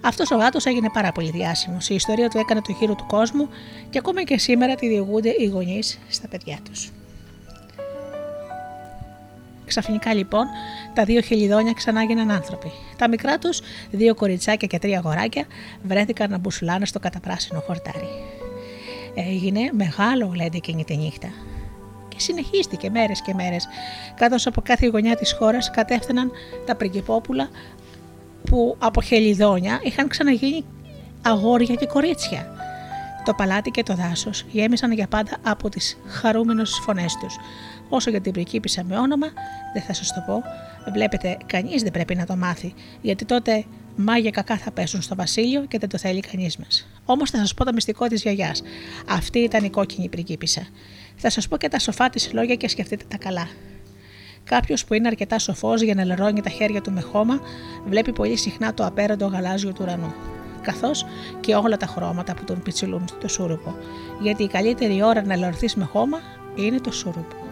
Αυτός ο γάτος έγινε πάρα πολύ διάσημος. Η ιστορία του έκανε το χείρο του κόσμου και ακόμα και σήμερα τη διηγούνται οι γονείς στα παιδιά τους. Ξαφνικά λοιπόν τα δύο χελιδόνια ξανά έγιναν άνθρωποι. Τα μικρά τους, δύο κοριτσάκια και τρία αγοράκια, βρέθηκαν να μπουσουλάνε στο καταπράσινο χορτάρι. Έγινε μεγάλο γλέντι εκείνη τη νύχτα. Και συνεχίστηκε μέρες και μέρες, καθώ από κάθε γωνιά της χώρας κατέφθαναν τα πριγκυπόπουλα που από χελιδόνια είχαν ξαναγίνει αγόρια και κορίτσια. Το παλάτι και το δάσος γέμισαν για πάντα από τις χαρούμενες φωνές τους. Όσο για την πρικίπησα με όνομα, δεν θα σας το πω. Βλέπετε, κανείς δεν πρέπει να το μάθει, γιατί τότε μάγια κακά θα πέσουν στο βασίλειο και δεν το θέλει κανείς μας. Όμως θα σας πω το μυστικό της γιαγιάς. Αυτή ήταν η κόκκινη πριγκίπισσα. Θα σας πω και τα σοφά της λόγια και σκεφτείτε τα καλά. Κάποιος που είναι αρκετά σοφός για να λερώνει τα χέρια του με χώμα, βλέπει πολύ συχνά το απέραντο γαλάζιο του ουρανού. Καθώς και όλα τα χρώματα που τον πιτσιλούν στο σούρουπο. Γιατί η καλύτερη ώρα να λερωθεί με χώμα είναι το σούρουπο.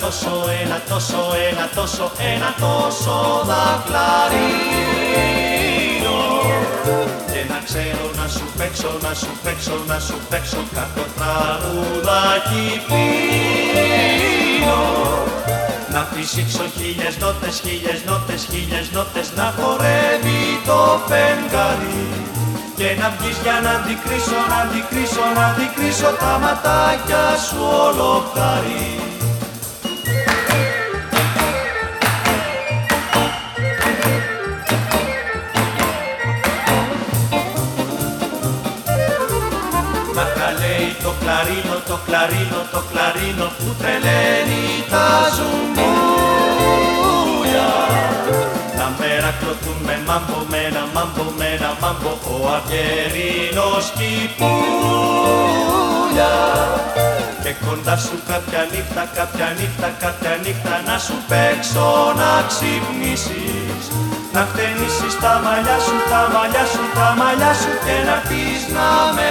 Τόσο, ένα τόσο, ένα τόσο, ένα τόσο δαχλαρίνο και να ξέρω να σου παίξω, να σου παίξω, να σου παίξω κάποιο τραγουδάκι φίνο να φυσήξω χίλιες νότες, χίλιες νότες, χίλιες νότες να χορεύει το φεγγάρι. Και να βγεις για να αντικρίσω, να αντικρίσω, να αντικρίσω τα ματάκια σου ολοχάρι. Κλαρίνο, το κλαρίνο, το κλαρίνο που τρελαίνει τα ζουμπούλια. Τα μέρα κλωθούν με μάμπο, με ένα μάμπο, με ένα μάμπο, ο αυγερίνος κυπούλια. Και κοντά σου κάποια νύχτα, κάποια νύχτα, κάποια νύχτα να σου παίξω να ξυπνήσεις να χτενίσεις τα μαλλιά σου, τα μαλλιά σου, τα μαλλιά σου και να πεις να με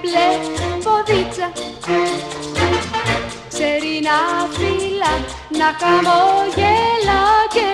μπλε ποδίτσα. Ξέρει να φύλλα, να χαμογέλα και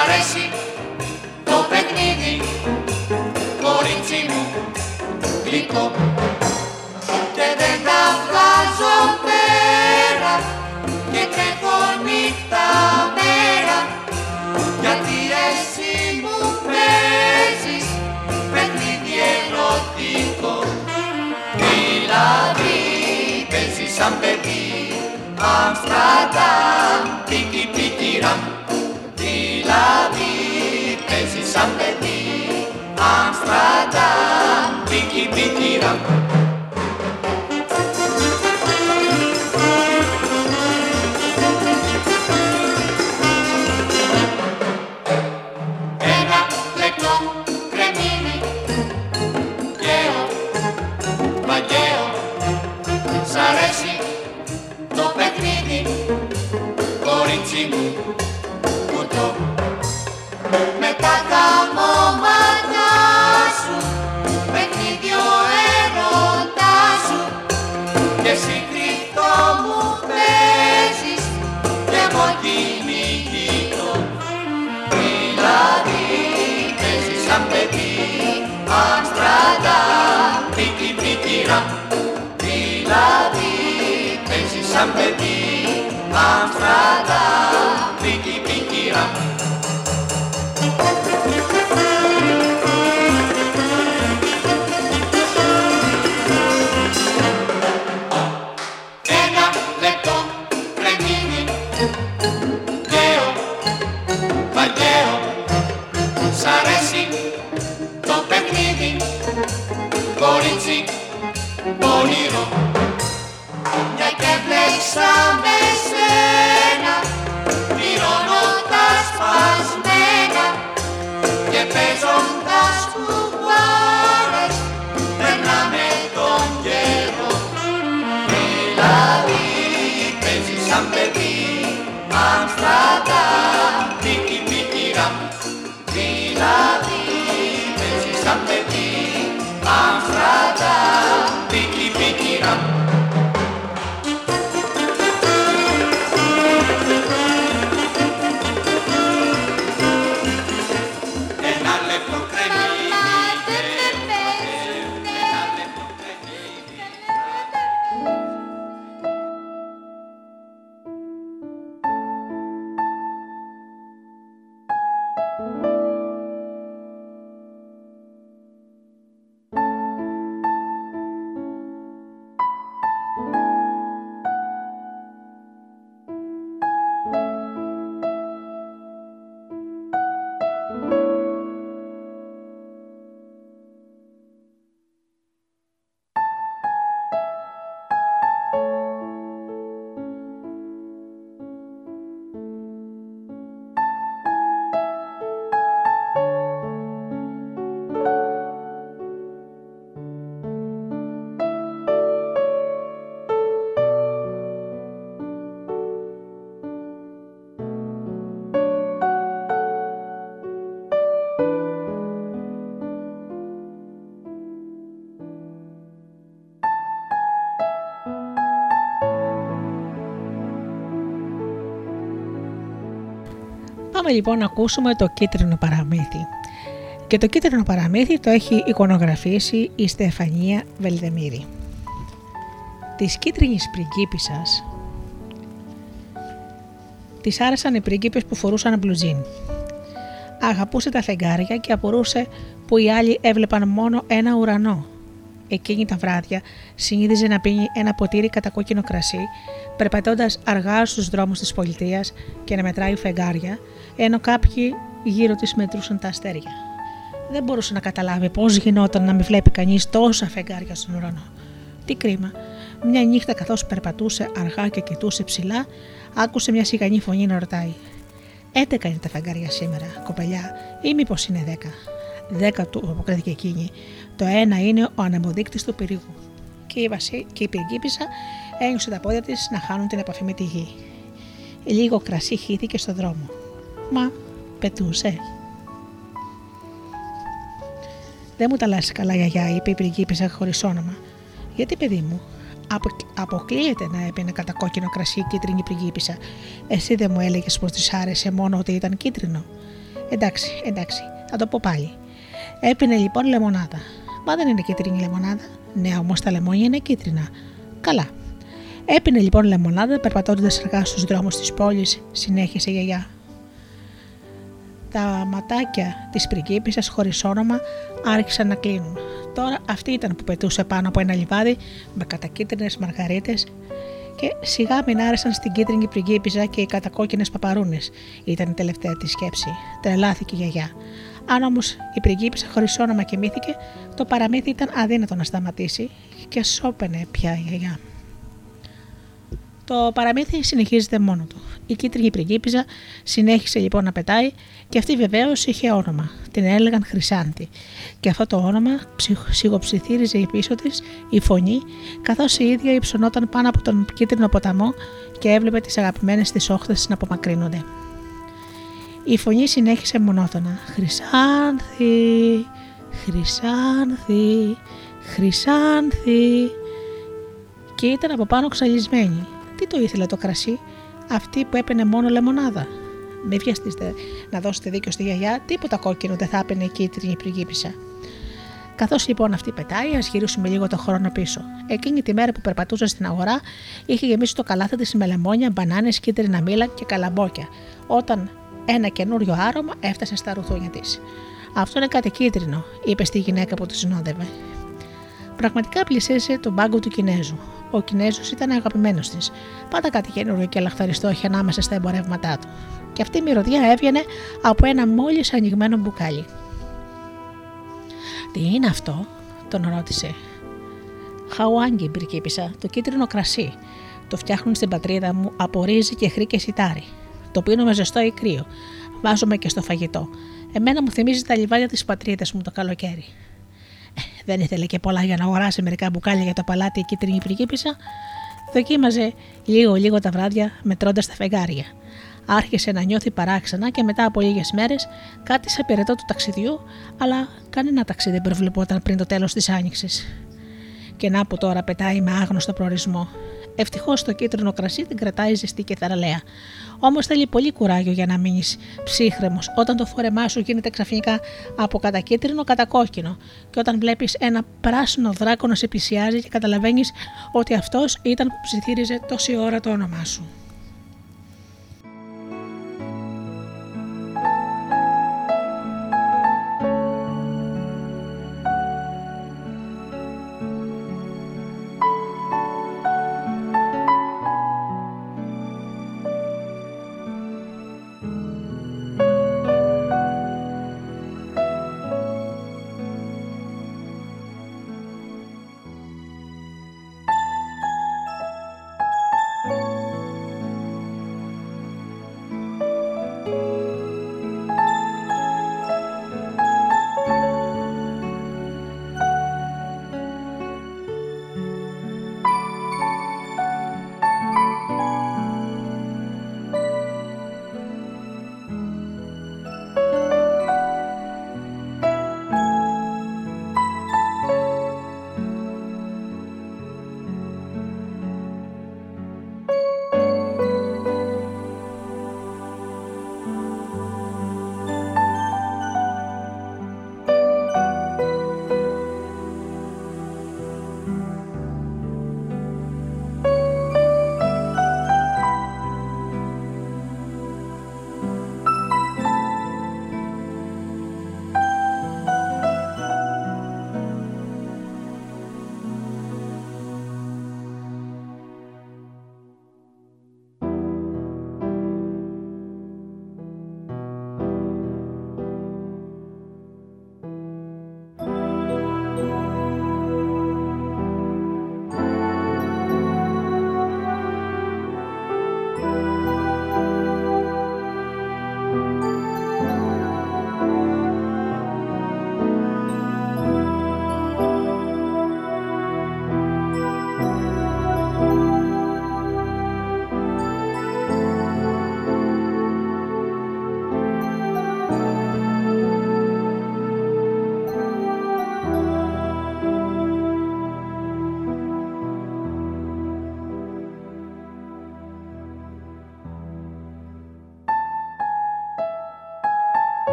αρέσει το παιχνίδι Κορίτσι μου γλυκό. Και δεν τα βγάζω πέρα Και τρέχω νύχτα μέρα. Γιατί εσύ μου παίζεις Παιχνίδι ερωτικό Δηλαδή παίζεις σαν παιδί Αμστραντάμ, πίκι πίκι ραμ Δηλαδή παίζεις σαν παιδί Αμστραντάμ, πίκι πίκι ραμ Με λοιπόν να ακούσουμε το κίτρινο παραμύθι. Και το κίτρινο παραμύθι το έχει εικονογραφήσει η Στεφανία Βελδεμύρη. Της κίτρινης πριγκίπισσας Της άρεσαν οι πρίγκιπες που φορούσαν μπλουζίν. Αγαπούσε τα φεγγάρια και απορούσε που οι άλλοι έβλεπαν μόνο ένα ουρανό. Εκείνη τα βράδια συνήθιζε να πίνει ένα ποτήρι κατακόκκινο κρασί, περπατώντας αργά στους δρόμους της πολιτείας και να μετράει φεγγάρια, ενώ κάποιοι γύρω της μετρούσαν τα αστέρια. Δεν μπορούσε να καταλάβει πώς γινόταν να μην βλέπει κανείς τόσα φεγγάρια στον ουρανό. Τι κρίμα. Μια νύχτα καθώς περπατούσε αργά και κοιτούσε ψηλά, άκουσε μια σιγανή φωνή να ρωτάει: Έντεκα είναι τα φεγγάρια σήμερα, κοπελιά, ή μήπως είναι δέκα; Δέκα του, αποκρίθηκε εκείνη. Το ένα είναι ο αναμοδείκτης του πυρήγου. και η, βασί... και η πριγκίπισσα ένιωσε τα πόδια της να χάνουν την επαφή με τη γη. Λίγο κρασί χύθηκε στο δρόμο. Μα πετούσε. Δεν μου τα λες καλά, γιαγιά, είπε η πριγκίπισσα χωρίς όνομα. Γιατί, παιδί μου, απο... αποκλείεται να έπαιρνε κατά κόκκινο κρασί η κίτρινη πριγκίπισσα. Εσύ δεν μου έλεγες πως της άρεσε μόνο ότι ήταν κίτρινο. Εντάξει, εντάξει, θα το πω πάλι. Έπινε λοιπόν λεμονάδα. Μα δεν είναι κίτρινη λεμονάδα. Ναι, όμως τα λεμόνια είναι κίτρινα. Καλά. Έπινε λοιπόν λεμονάδα περπατώντας αργά στους δρόμους της πόλης, συνέχισε η γιαγιά. Τα ματάκια της πριγκίπισσας χωρίς όνομα άρχισαν να κλείνουν. Τώρα αυτή ήταν που πετούσε πάνω από ένα λιβάδι με κατακίτρινες μαργαρίτες και σιγά μην άρεσαν στην κίτρινη πριγκίπιζα και οι κατακόκκινες παπαρούνες. Ήταν η τελευταία της σκέψη. Τρελάθηκε η γιαγιά. Αν όμως η πριγκίπισσα χωρίς όνομα κοιμήθηκε, το παραμύθι ήταν αδύνατο να σταματήσει και σώπαινε πια η γιαγιά. Το παραμύθι συνεχίζεται μόνο του. Η κίτρινη πριγκίπιζα συνέχισε λοιπόν να πετάει και αυτή βεβαίως είχε όνομα. Την έλεγαν Χρυσάντη. Και αυτό το όνομα σιγοψιθύριζε πίσω της η φωνή, καθώς η ίδια υψωνόταν πάνω από τον κίτρινο ποταμό και έβλεπε τις αγαπημένες της όχθες να απομακρύνονται. Η φωνή συνέχισε μονότονα. Χρυσάνθη, Χρυσάνθη, Χρυσάνθη. Και ήταν από πάνω ξαλισμένη. Τι το ήθελε το κρασί, αυτή που έπαινε μόνο λεμονάδα. Μην βιαστείτε να δώσετε δίκιο στη γιαγιά, τίποτα κόκκινο δεν θα έπαινε η κίτρινη πριγκίπισσα. Καθώς λοιπόν αυτή πετάει, ας γυρίσουμε λίγο το χρόνο πίσω. Εκείνη τη μέρα που περπατούσε στην αγορά, είχε γεμίσει το καλάθι της με λεμόνια, μπανάνες, κίτρινα μήλα και καλαμπόκια, όταν ένα καινούριο άρωμα έφτασε στα ρουθούνια της. Αυτό είναι κάτι κίτρινο, είπε στη γυναίκα που τη συνόδευε. Πραγματικά πλησίασε τον πάγκο του Κινέζου. Ο Κινέζος ήταν αγαπημένος της. Πάντα κάτι καινούριο και λαχταριστό είχε ανάμεσα στα εμπορεύματά του. Και αυτή η μυρωδιά έβγαινε από ένα μόλις ανοιγμένο μπουκάλι. Τι είναι αυτό, τον ρώτησε. Χαουάγγι, πριγκίπισσα, το κίτρινο κρασί. Το φτιάχνουν στην πατρίδα μου από ρύζι και χρή και σιτάρι. Το πίνω με ζεστό ή κρύο. Βάζομαι και στο φαγητό. Εμένα μου θυμίζει τα λιβάδια της πατρίδας μου το καλοκαίρι. Ε, δεν ήθελε και πολλά για να αγοράσει μερικά μπουκάλια για το παλάτι η κίτρινη πριγκίπισσα. Δοκίμαζε λίγο-λίγο τα βράδια μετρώντας τα φεγγάρια. Άρχισε να νιώθει παράξενα και μετά από λίγες μέρες κάτισε πυρετό του ταξιδιού, αλλά κανένα ταξίδι δεν προβλεπόταν πριν το τέλος της άνοιξης. Και να που τώρα πετάει με άγνωστο προορισμό. Ευτυχώς το κίτρινο κρασί την κρατάει ζεστή και θαραλέα. Όμως θέλει πολύ κουράγιο για να μείνεις ψύχρεμος όταν το φόρεμά σου γίνεται ξαφνικά από κατακίτρινο κατά κόκκινο και όταν βλέπεις ένα πράσινο δράκο να σε πλησιάζει και καταλαβαίνεις ότι αυτός ήταν που ψιθύριζε τόση ώρα το όνομά σου.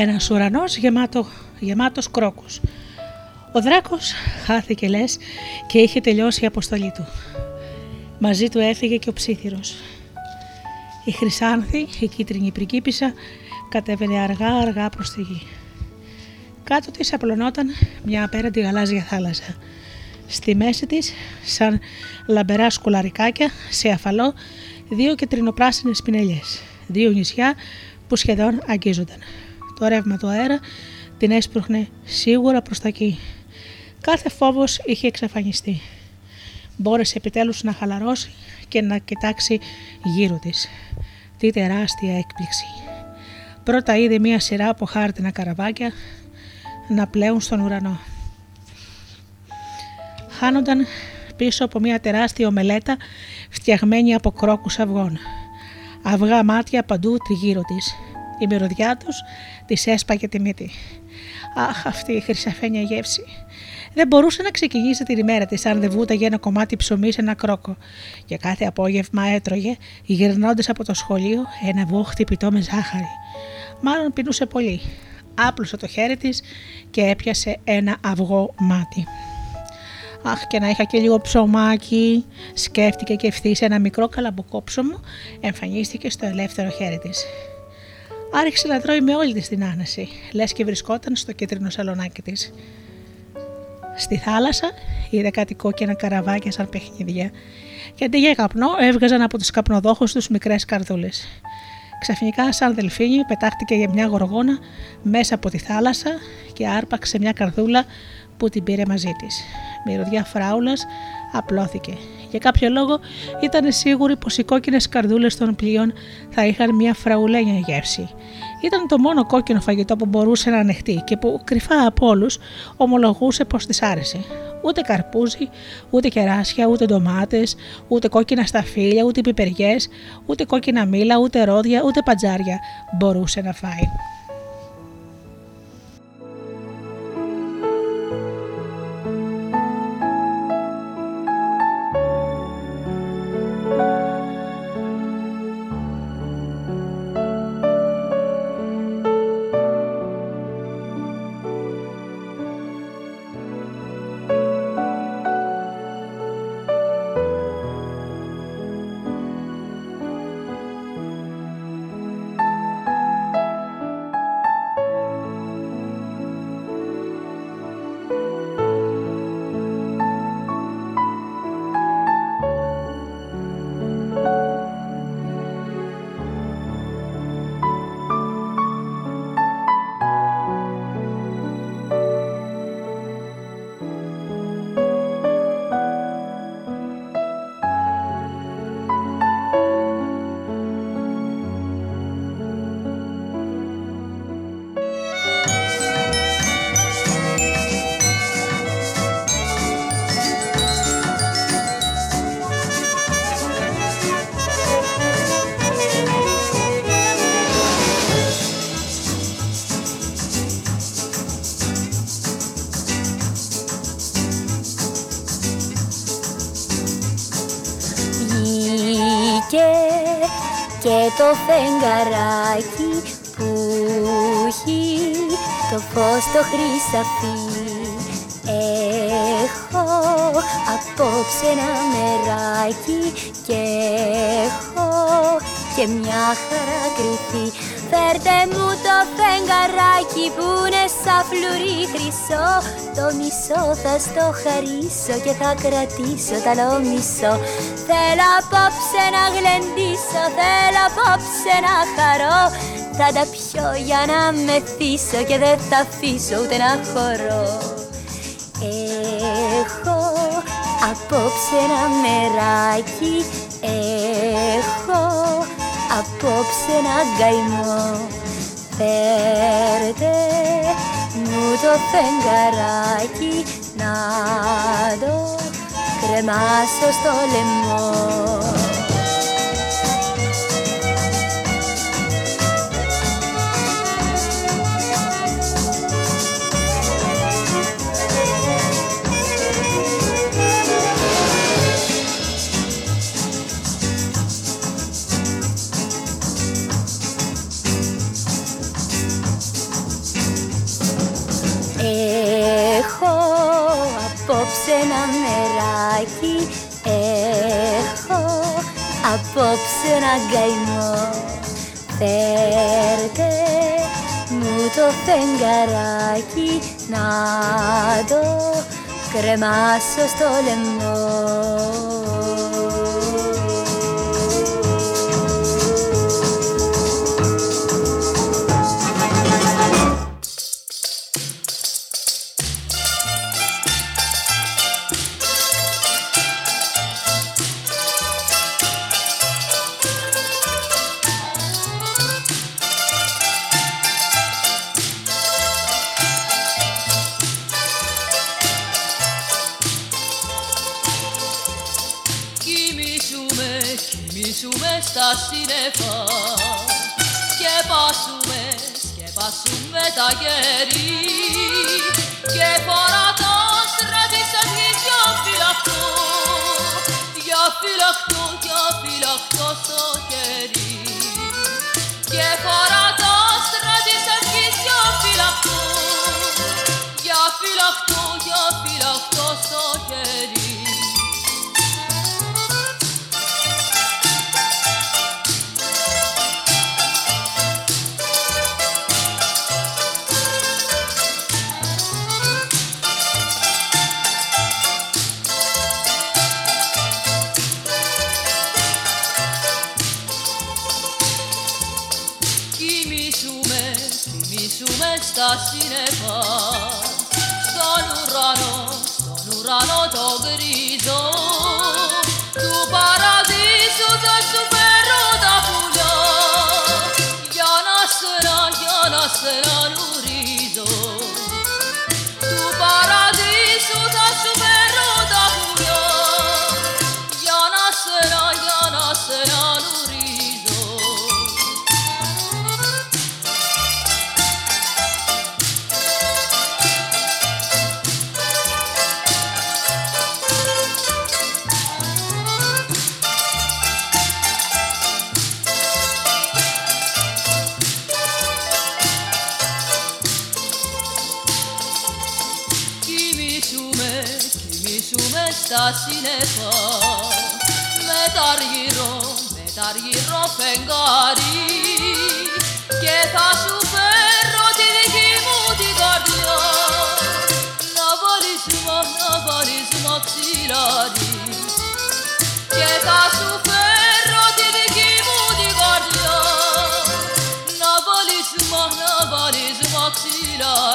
Ένας ουρανός γεμάτο, γεμάτος κρόκους. Ο δράκος χάθηκε λες και είχε τελειώσει η αποστολή του. Μαζί του έφυγε και ο ψήθυρος. Η Χρυσάνθη, η κίτρινη πριγκίπισσα, κατέβαινε αργά αργά προς τη γη. Κάτω της απλωνόταν μια απέραντη γαλάζια θάλασσα. Στη μέση της, σαν λαμπερά σκουλαρικάκια, σε αφαλό, δύο κεντρινοπράσινες πινελιές. Δύο νησιά που σχεδόν αγγίζονταν. Το ρεύμα του αέρα την έσπρωχνε σίγουρα προς τα εκεί. Κάθε φόβος είχε εξαφανιστεί. Μπόρεσε επιτέλους να χαλαρώσει και να κοιτάξει γύρω της. Τι τεράστια έκπληξη. Πρώτα είδε μία σειρά από χάρτινα καραβάκια να πλέουν στον ουρανό. Χάνονταν πίσω από μία τεράστια ομελέτα φτιαγμένη από κρόκους αυγών. Αυγά μάτια παντού τριγύρω της. Η μυρωδιά τους της έσπαγε τη μύτη. Αχ, αυτή η χρυσαφένια γεύση. Δεν μπορούσε να ξεκινήσει την ημέρα της αν δεν βούταγε ένα κομμάτι ψωμί σε ένα κρόκο. Και κάθε απόγευμα έτρωγε, γυρνώντας από το σχολείο, ένα βόχτι πιτό με ζάχαρη. Μάλλον πεινούσε πολύ. Άπλωσε το χέρι της και έπιασε ένα αυγό μάτι. Αχ, και να είχα και λίγο ψωμάκι, σκέφτηκε και ευθύς ένα μικρό καλαμποκό ψωμο εμφανίστηκε στο ελεύθερο χέρι της. Άρχισε να τρώει με όλη της την άνεση, λες και βρισκόταν στο κίτρινο σαλονάκι της. Στη θάλασσα είδε κάτι κόκκινα καραβάκια σαν παιχνίδια και αντί για καπνό έβγαζαν από τους καπνοδόχους τους μικρές καρδούλες. Ξαφνικά, σαν δελφίνι, πετάχτηκε για μια γοργόνα μέσα από τη θάλασσα και άρπαξε μια καρδούλα που την πήρε μαζί της. Μυρωδιά φράουλας απλώθηκε. Για κάποιο λόγο ήταν σίγουροι πως οι κόκκινες καρδούλες των πλοίων θα είχαν μια φραουλένια γεύση. Ήταν το μόνο κόκκινο φαγητό που μπορούσε να ανεχτεί και που κρυφά από όλους ομολογούσε πως της άρεσε. Ούτε καρπούζι, ούτε κεράσια, ούτε ντομάτες, ούτε κόκκινα σταφύλια, ούτε πιπεριές, ούτε κόκκινα μήλα, ούτε ρόδια, ούτε παντζάρια μπορούσε να φάει. Φεγγαράκι που έχει το φως το χρυσαφί. Έχω απόψε ένα μεράκι και έχω και μια χαρά κρυφή. Φέρτε μου το φεγγαράκι που είναι σαν φλουρί χρυσό. Το μισό θα στο χαρίσω και θα κρατήσω τα άλλο μισό Θέλω απόψε να γλεντήσω, θέλω απόψε να χαρώ. Θα τα πιω για να μεθύσω και δεν θα αφήσω ούτε να χωρώ. Έχω απόψε ένα μεράκι Έχω απόψε ένα γκαημό Φέρτε μου το φεγγαράκι να το κρεμάσω στο λαιμό απόψε να καημό Φέρτε μου το φεγγαράκι να το κρεμάσω στο λαιμό. αργυρό φεγγάρι και θα σου φέρω τη δική μου την καρδιά να βάλεις μόνο, να βάλεις μαξιλάρι και θα σου φέρω τη δική μου την καρδιά να βάλεις μόνο, να βάλεις μαξιλάρι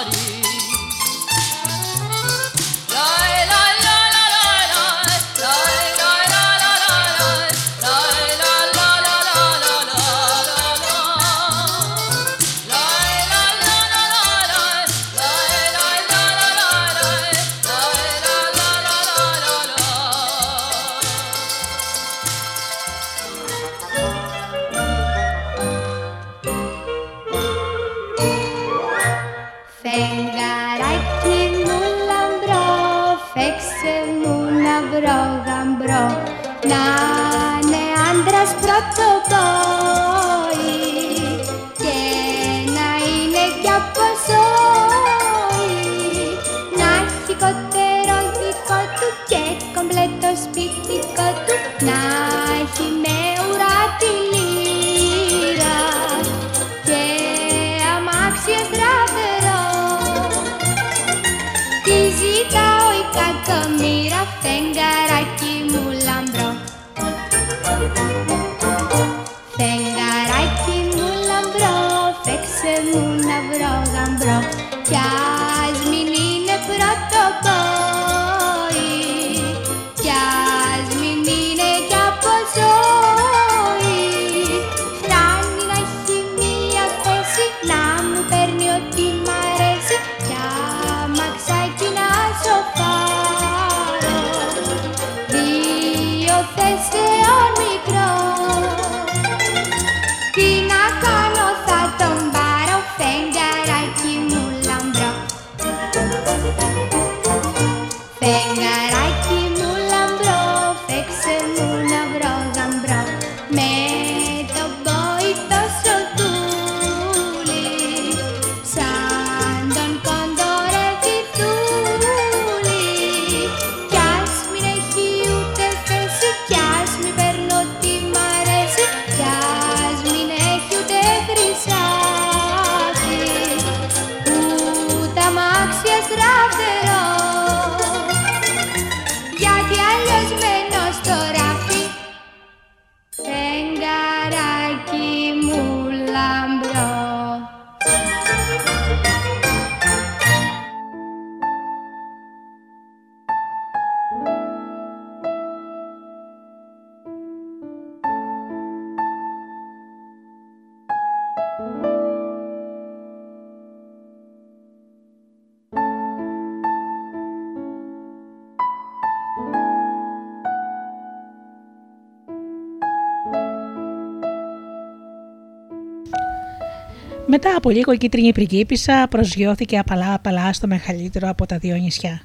Μετά από λίγο η κίτρινη πριγκίπισσα προσγειώθηκε απαλά-απαλά στο μεγαλύτερο από τα δύο νησιά.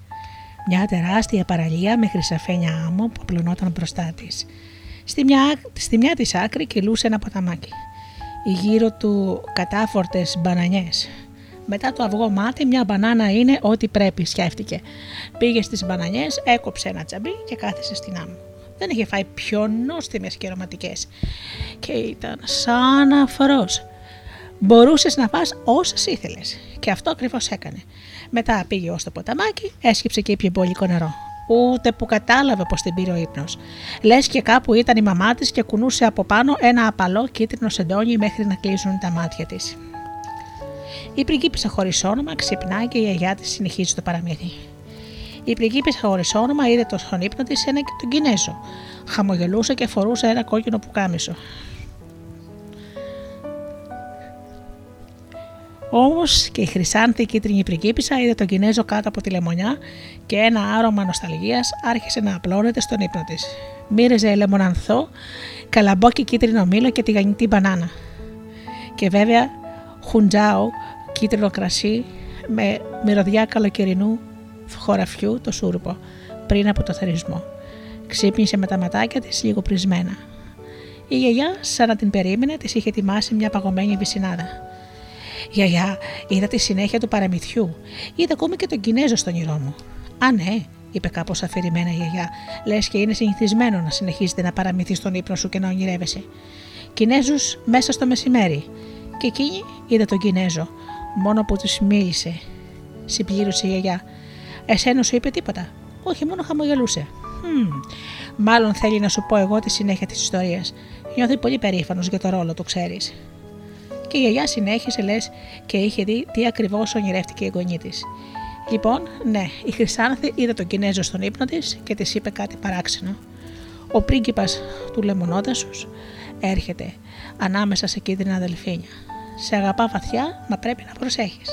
Μια τεράστια παραλία με χρυσαφένια άμμο που απλωνόταν μπροστά της. Στη μια, στη μια της άκρη κυλούσε ένα ποταμάκι. Γύρω του κατάφορτες μπανανιές. Μετά το αυγό μάτι μια μπανάνα είναι ό,τι πρέπει, σκέφτηκε. Πήγε στις μπανανιές, έκοψε ένα τσαμπί και κάθισε στην άμμο. Δεν είχε φάει πιο νόστιμες και αρωματικές. Και ήταν σαν αφρός. Μπορούσες να φας όσες ήθελες. Και αυτό ακριβώς έκανε. Μετά πήγε ως το ποταμάκι, έσκυψε και ήπια μπόλικο νερό. Ούτε που κατάλαβε πως την πήρε ο ύπνος. Λες και κάπου ήταν η μαμά της και κουνούσε από πάνω ένα απαλό κίτρινο σεντόνι μέχρι να κλείσουν τα μάτια της. Η πριγκίπισσα χωρίς όνομα ξυπνάει και η γιαγιά της συνεχίζει το παραμύθι. Η πριγκίπισσα χωρίς όνομα είδε το στον ύπνο της ένα και τον Κινέζο. Χαμογελούσε και φορούσε ένα κόκκινο πουκάμισο. Όμως και η χρυσάνθη κίτρινη πριγκίπισσα είδε τον Κινέζο κάτω από τη λεμονιά και ένα άρωμα νοσταλγίας άρχισε να απλώνεται στον ύπνο της. Μύριζε λεμονανθό, καλαμπόκι κίτρινο μήλο και τη γανιτή μπανάνα. Και βέβαια χουντζάο, κίτρινο κρασί με μυρωδιά καλοκαιρινού χωραφιού το σούρπο πριν από το θερισμό. Ξύπνησε με τα ματάκια της λίγο πρισμένα. Η γιαγιά, σαν να την περίμενε, της είχε ετοιμάσει μια παγωμένη βυσινάδα. Γιαγιά, είδα τη συνέχεια του παραμυθιού. Είδα ακόμη και τον Κινέζο στον όνειρό μου. Α, ναι, είπε κάπως αφηρημένα η γιαγιά. Λες και είναι συνηθισμένο να συνεχίζετε να παραμυθεί στον ύπνο σου και να ονειρεύεσαι. Κινέζου μέσα στο μεσημέρι. Και εκείνη είδα τον Κινέζο, μόνο που του μίλησε. Συμπλήρωσε η γιαγιά. Εσένα σου είπε τίποτα; Όχι, μόνο χαμογελούσε. Hm, μάλλον θέλει να σου πω εγώ τη συνέχεια της ιστορίας. Νιώθει πολύ περήφανος για το ρόλο του, ξέρεις. Και η γιαγιά συνέχισε λες και είχε δει τι ακριβώς ονειρεύτηκε η εγγονή της. Λοιπόν, ναι, η Χρυσάνθη είδε τον Κινέζο στον ύπνο της και της είπε κάτι παράξενο. Ο πρίγκιπας του λεμονότασου έρχεται ανάμεσα σε κίτρινα αδελφίνια. Σε αγαπά βαθιά, μα πρέπει να προσέχεις.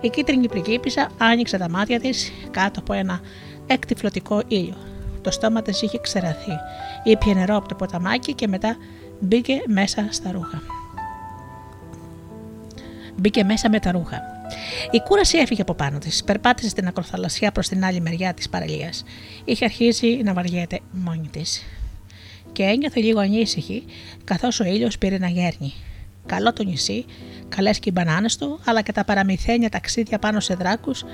Η κίτρινη πριγκίπισσα άνοιξε τα μάτια της κάτω από ένα εκτυφλωτικό ήλιο. Το στόμα της είχε ξεραθεί. Ήπια νερό από το ποταμάκι και μετά μπήκε μέσα στα ρούχα. Μπήκε μέσα με τα ρούχα. Η κούραση έφυγε από πάνω της. Περπάτησε στην ακροθαλασσιά προς την άλλη μεριά της παραλίας. Είχε αρχίσει να βαριέται μόνη της. Και ένιωθε λίγο ανήσυχη, καθώς ο ήλιος πήρε να γέρνει. Καλό το νησί, καλές και οι μπανάνες του, αλλά και τα παραμυθένια ταξίδια πάνω σε δράκους.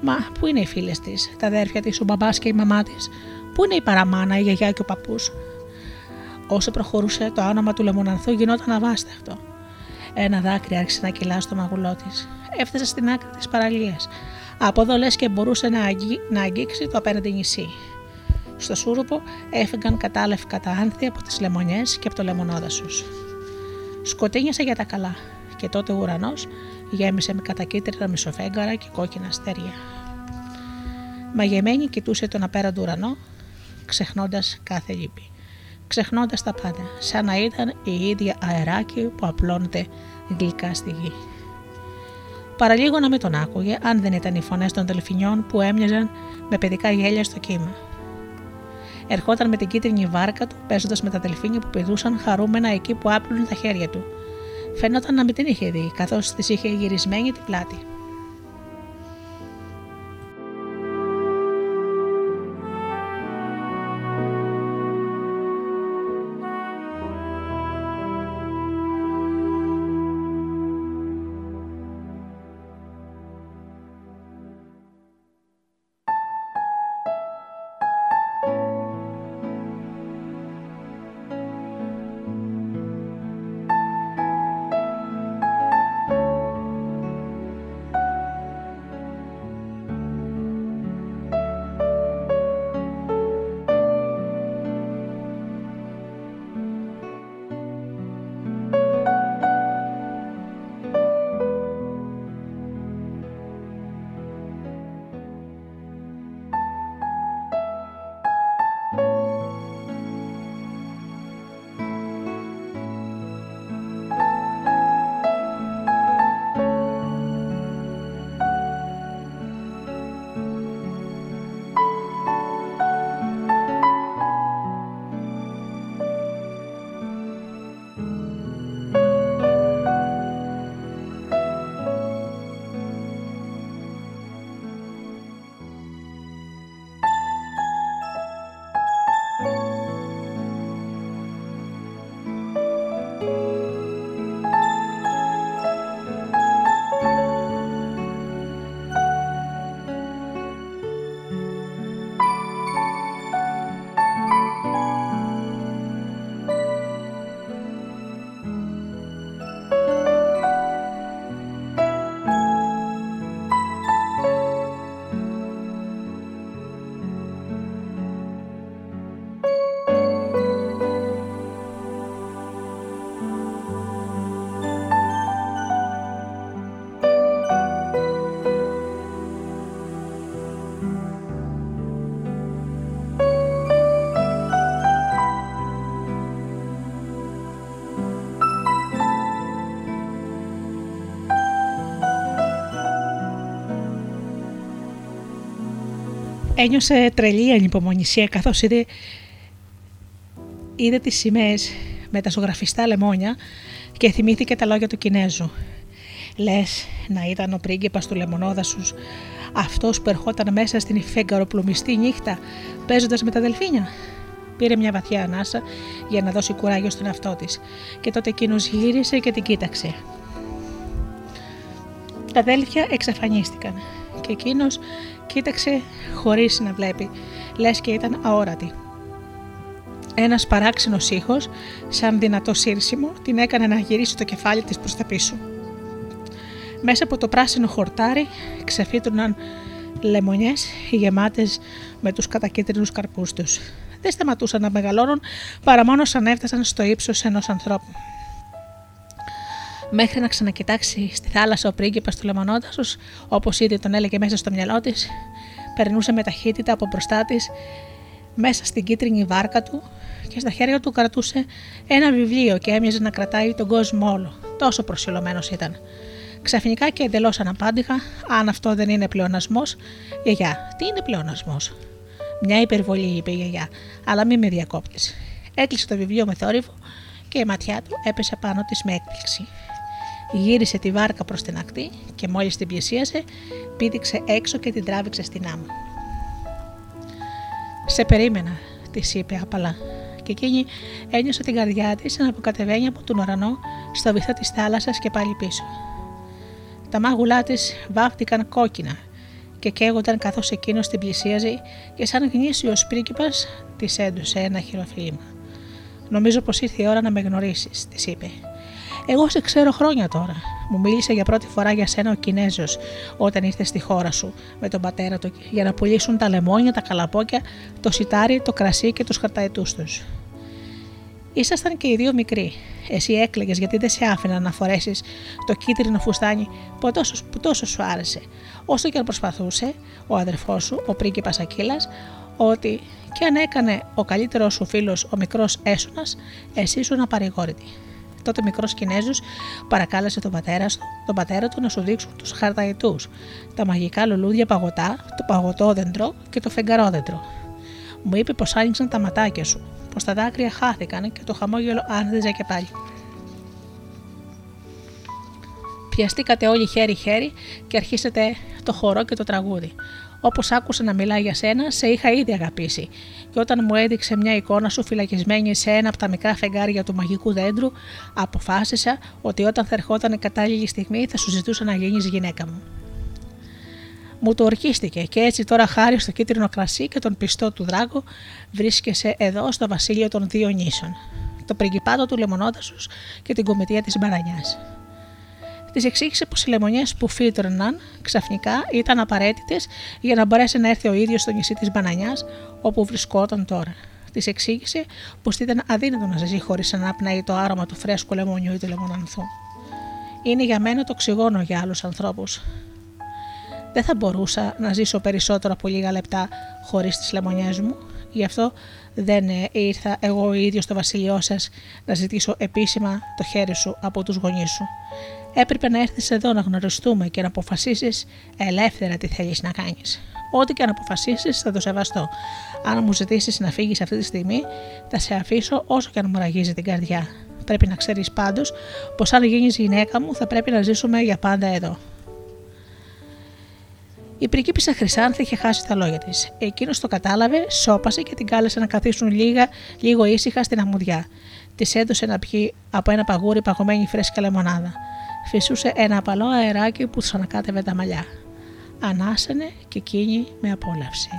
Μα πού είναι οι φίλες της, τα αδέρφια της, ο μπαμπάς και η μαμά της, πού είναι η παραμάνα, η γιαγιά και ο παππούς; Όσο προχωρούσε, το όνομα του λεμονανθού γινόταν αβάσταχτο. Ένα δάκρυ άρχισε να κυλά στο μαγουλό της. Έφτασε στην άκρη της παραλίας. Από εδώ λες και μπορούσε να, αγγί, να αγγίξει το απέναντι νησί. Στο σούρουπο έφυγαν κατάλευκα τα άνθη από τις λεμονιές και από το λεμονόδασο. Σκοτίνιασε για τα καλά και τότε ο ουρανός γέμισε με κατακίτρινα μισοφέγγαρα και κόκκινα αστέρια. Μαγεμένη κοιτούσε τον απέραντο ουρανό, ξεχνώντας κάθε λύπη. Ξεχνώντας τα πάντα, σαν να ήταν η ίδια αεράκι που απλώνεται γλυκά στη γη. Παραλίγο να μην τον άκουγε, αν δεν ήταν οι φωνές των δελφινιών που έμοιαζαν με παιδικά γέλια στο κύμα. Ερχόταν με την κίτρινη βάρκα του, παίζοντας με τα δελφίνια που πηδούσαν χαρούμενα εκεί που άπλωνε τα χέρια του. Φαίνονταν να μην την είχε δει, καθώς της είχε γυρισμένη την πλάτη. Ένιωσε τρελή ανυπομονησία καθώς είδε, είδε τις σημαίες με τα ζωγραφιστά λεμόνια και θυμήθηκε τα λόγια του Κινέζου. Λες να ήταν ο πρίγκιπας του λεμονόδασους αυτός που ερχόταν μέσα στην φεγγαροπλουμιστή νύχτα παίζοντας με τα δελφίνια. Πήρε μια βαθιά ανάσα για να δώσει κουράγιο στον εαυτό της και τότε εκείνος γύρισε και την κοίταξε. Τα αδέλφια εξαφανίστηκαν και εκείνος κοίταξε χωρίς να βλέπει, λες και ήταν αόρατη. Ένας παράξενος ήχος, σαν δυνατό σύρσιμο, την έκανε να γυρίσει το κεφάλι της προς τα πίσω. Μέσα από το πράσινο χορτάρι ξεφύτρωναν λεμονιές γεμάτες με τους κατακίτρινους καρπούς τους. Δεν σταματούσαν να μεγαλώνουν παρά μόνο σαν έφτασαν στο ύψος ενός ανθρώπου. Μέχρι να ξανακοιτάξει στη θάλασσα ο πρίγκιπας του λεμονότασος, όπως ήδη τον έλεγε μέσα στο μυαλό της, περνούσε με ταχύτητα από μπροστά της μέσα στην κίτρινη βάρκα του και στα χέρια του κρατούσε ένα βιβλίο και έμοιαζε να κρατάει τον κόσμο όλο. Τόσο προσιλωμένος ήταν. Ξαφνικά και εντελώς αναπάντηχα, αν αυτό δεν είναι πλεονασμός, γιαγιά, τι είναι πλεονασμός; Μια υπερβολή, είπε η γιαγιά, αλλά μην με διακόπτεις. Έκλεισε το βιβλίο με θόρυβο και η ματιά του έπεσε πάνω της με έκπληξη. Γύρισε τη βάρκα προς την ακτή και μόλις την πλησίασε, πήδηξε έξω και την τράβηξε στην άμμο. Σε περίμενα, της είπε απαλά, και εκείνη ένιωσε την καρδιά της να αποκατεβαίνει από τον ουρανό στο βυθό της θάλασσας και πάλι πίσω. Τα μάγουλά της βάφτηκαν κόκκινα και καίγονταν καθώς εκείνος την πλησίαζε και σαν γνήσιος πρίγκιπας της έντουσε ένα χειροφίλημα. Νομίζω πως ήρθε η ώρα να με γνωρίσεις, της είπε. Εγώ σε ξέρω χρόνια τώρα. Μου μίλησε για πρώτη φορά για σένα ο Κινέζος όταν ήρθες στη χώρα σου με τον πατέρα του για να πουλήσουν τα λεμόνια, τα καλαπόκια, το σιτάρι, το κρασί και τους χαρταετούς τους. Ήσασταν και οι δύο μικροί. Εσύ έκλαιγες γιατί δεν σε άφηνα να φορέσεις το κίτρινο φουστάνι που τόσο, που τόσο σου άρεσε. Όσο και αν προσπαθούσε ο αδερφός σου, ο πρίγκιπας Ακύλας, ότι και αν έκανε ο καλύτερος σου φίλος ο μικρός Έσουνα, εσύ ήσουν απαρηγόρητη. Τότε ο μικρός Κινέζος παρακάλεσε τον πατέρα, του, τον πατέρα του να σου δείξουν τους χαρταϊτούς, τα μαγικά λουλούδια παγωτά, το παγωτόδεντρο και το φεγγαρόδεντρο. Μου είπε πως άνοιξαν τα ματάκια σου, πως τα δάκρυα χάθηκαν και το χαμόγελο άνθιζε και πάλι. Πιαστήκατε όλοι χέρι-χέρι και αρχίσατε το χορό και το τραγούδι. Όπως άκουσα να μιλάει για σένα, σε είχα ήδη αγαπήσει. Και όταν μου έδειξε μια εικόνα σου φυλακισμένη σε ένα από τα μικρά φεγγάρια του μαγικού δέντρου, αποφάσισα ότι όταν θα ερχόταν η κατάλληλη στιγμή θα σου ζητούσα να γίνεις γυναίκα μου. Μου το ορκίστηκε και έτσι τώρα χάρη στο κίτρινο κρασί και τον πιστό του δράκο βρίσκεσαι εδώ στο βασίλειο των δύο νήσων. Το πριγκιπάτο του λεμονότασου και την κομιτεία της Μπαρανιάς. Της εξήγησε πως οι λεμονιές που φύτρωναν ξαφνικά ήταν απαραίτητες για να μπορέσει να έρθει ο ίδιος στο νησί της Μπανανιάς όπου βρισκόταν τώρα. Της εξήγησε πως ήταν αδύνατο να ζει χωρίς να αναπνέει το άρωμα του φρέσκου λεμονιού ή του λεμονανθού. Είναι για μένα το ξυγόνο για άλλους ανθρώπους. Δεν θα μπορούσα να ζήσω περισσότερο από λίγα λεπτά χωρίς τις λεμονιές μου, γι' αυτό δεν ήρθα εγώ ο ίδιος στο βασίλειό σας να ζητήσω επίσημα το χέρι σου από τους γονείς σου. Έπρεπε να έρθεις εδώ να γνωριστούμε και να αποφασίσεις ελεύθερα τι θέλεις να κάνεις. Ό,τι και αν αποφασίσεις, θα το σεβαστώ. Αν μου ζητήσεις να φύγεις αυτή τη στιγμή, θα σε αφήσω όσο και αν μου ραγίζει την καρδιά. Πρέπει να ξέρεις πάντως πως αν γίνεις γυναίκα μου, θα πρέπει να ζήσουμε για πάντα εδώ. Η πριγκίπισσα Χρυσάνθη είχε χάσει τα λόγια της. Εκείνος το κατάλαβε, σώπασε και την κάλεσε να καθίσουν λίγα, λίγο ήσυχα στην αμμουδιά. Της έδωσε να πιει από ένα παγούρι παγωμένη φρέσκα λεμονάδα φυσούσε ένα απαλό αεράκι που του ανακάτευε τα μαλλιά. Ανάσαινε και εκείνη με απόλαυση.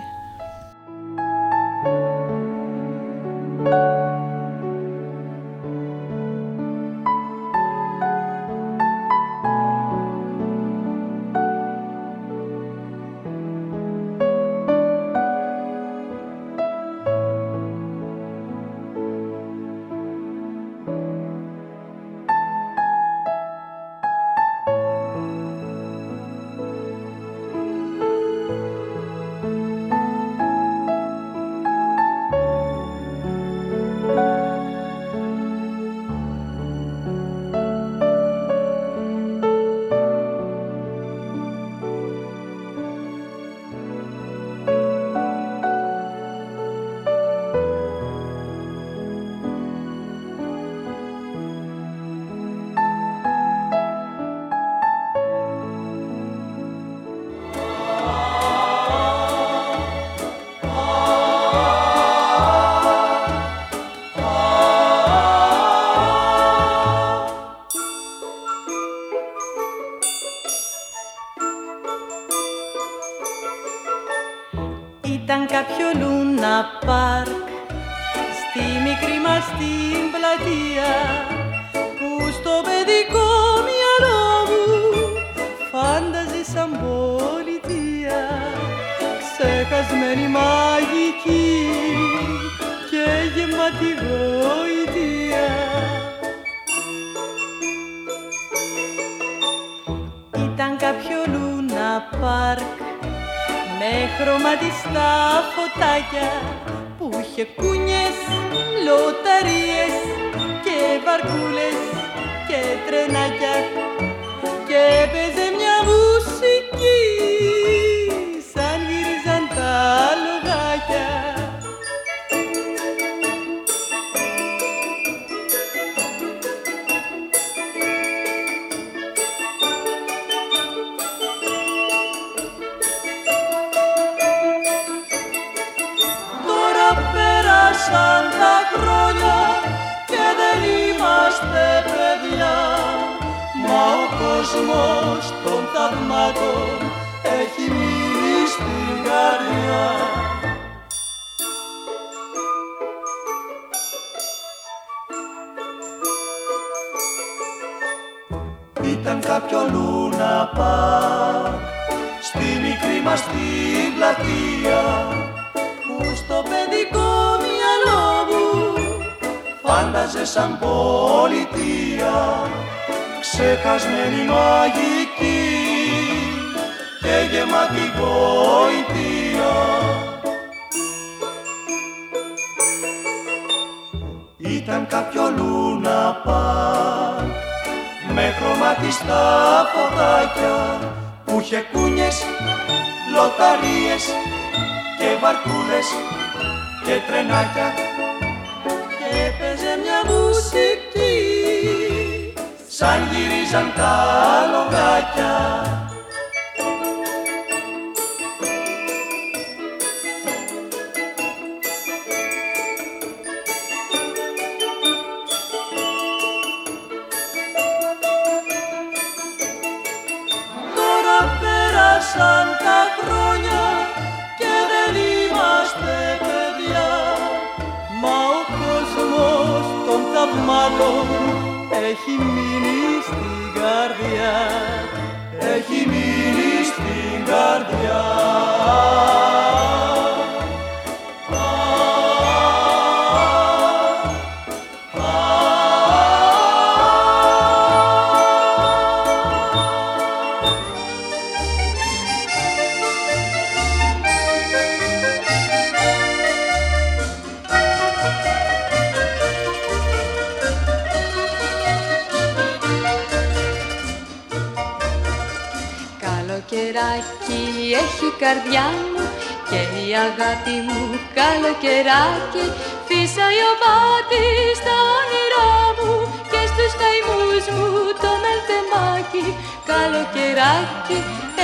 Καλοκαιράκι έχει η καρδιά μου και η αγάπη μου καλοκαιράκι. Φύσαει ο μάτι στα όνειρά μου και στους καημούς μου το μελτεμάκι. Καλοκαιράκι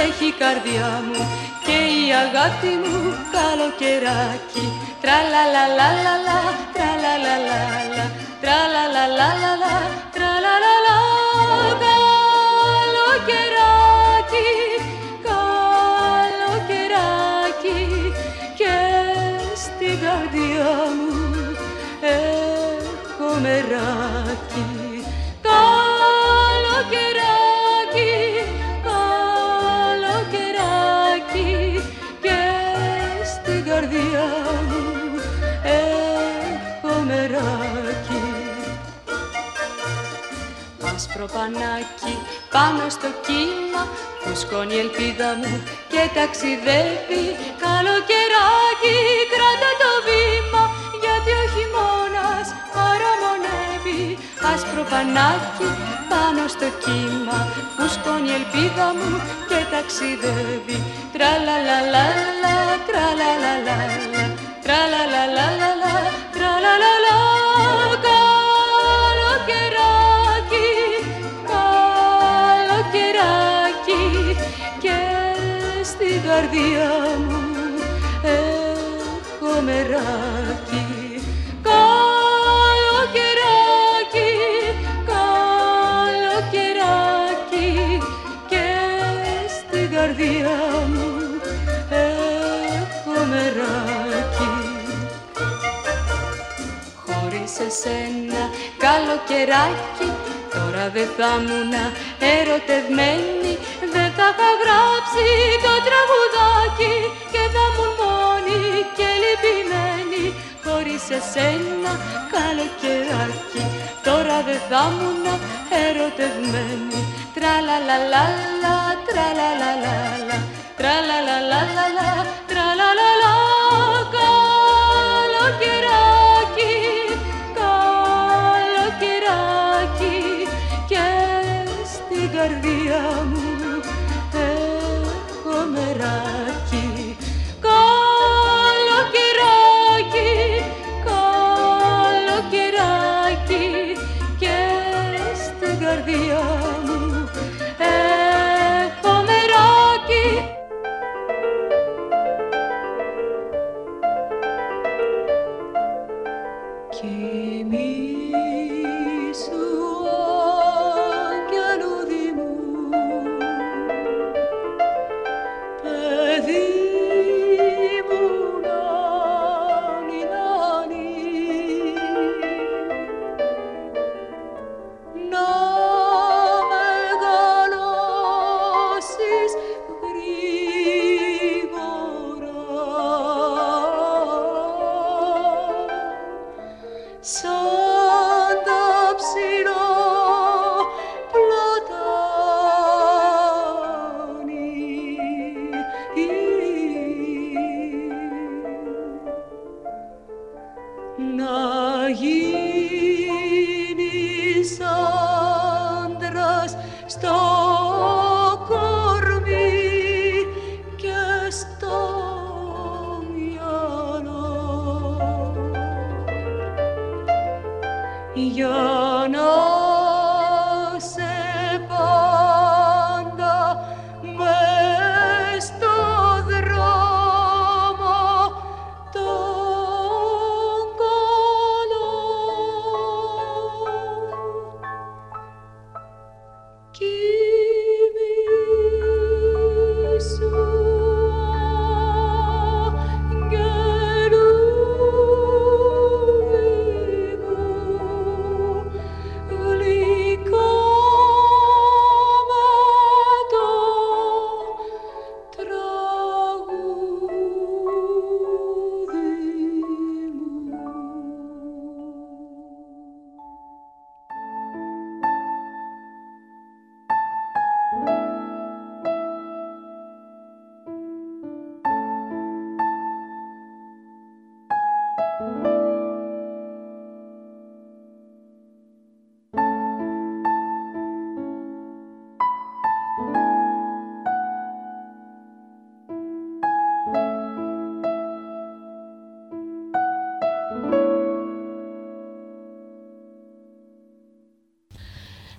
έχει η καρδιά μου και η αγάπη μου καλοκαιράκι. Τραλαλαλαλαλα τραλαλαλαλα τραλαλαλαλα τραλαλαλα Άσπρο πανάκι. Πάνω στο κύμα Φουσκώνει η ελπίδα μου και ταξιδεύει. Καλοκαιράκι κράτα το βήμα Γιατί ο χειμώνας παραμονεύει. Άσπρο πανάκι πάνω στο κύμα Φουσκώνει η ελπίδα μου και ταξιδεύει. Τραλαλαλαλα, τραλαλαλαλα Τραλαλαλαλα, τραλαλαλα καρδιά μου έχω μεράκι. Καλοκαιράκι, καλοκαιράκι και στην καρδιά μου έχω μεράκι. Μεράκι Χωρίς εσένα καλοκαιράκι Τώρα δεν θα ήμουν ερωτευμένη. Δεν θα είχα γράψει το τραγουδάκι Και θα ήμουν μόνη και λυπημένη. Χωρίς εσένα καλοκαιράκι Τώρα δεν θα ήμουν ερωτευμένη. Τραλαλαλαλα, τραλαλαλαλα. Τραλαλαλαλα, τραλαλαλα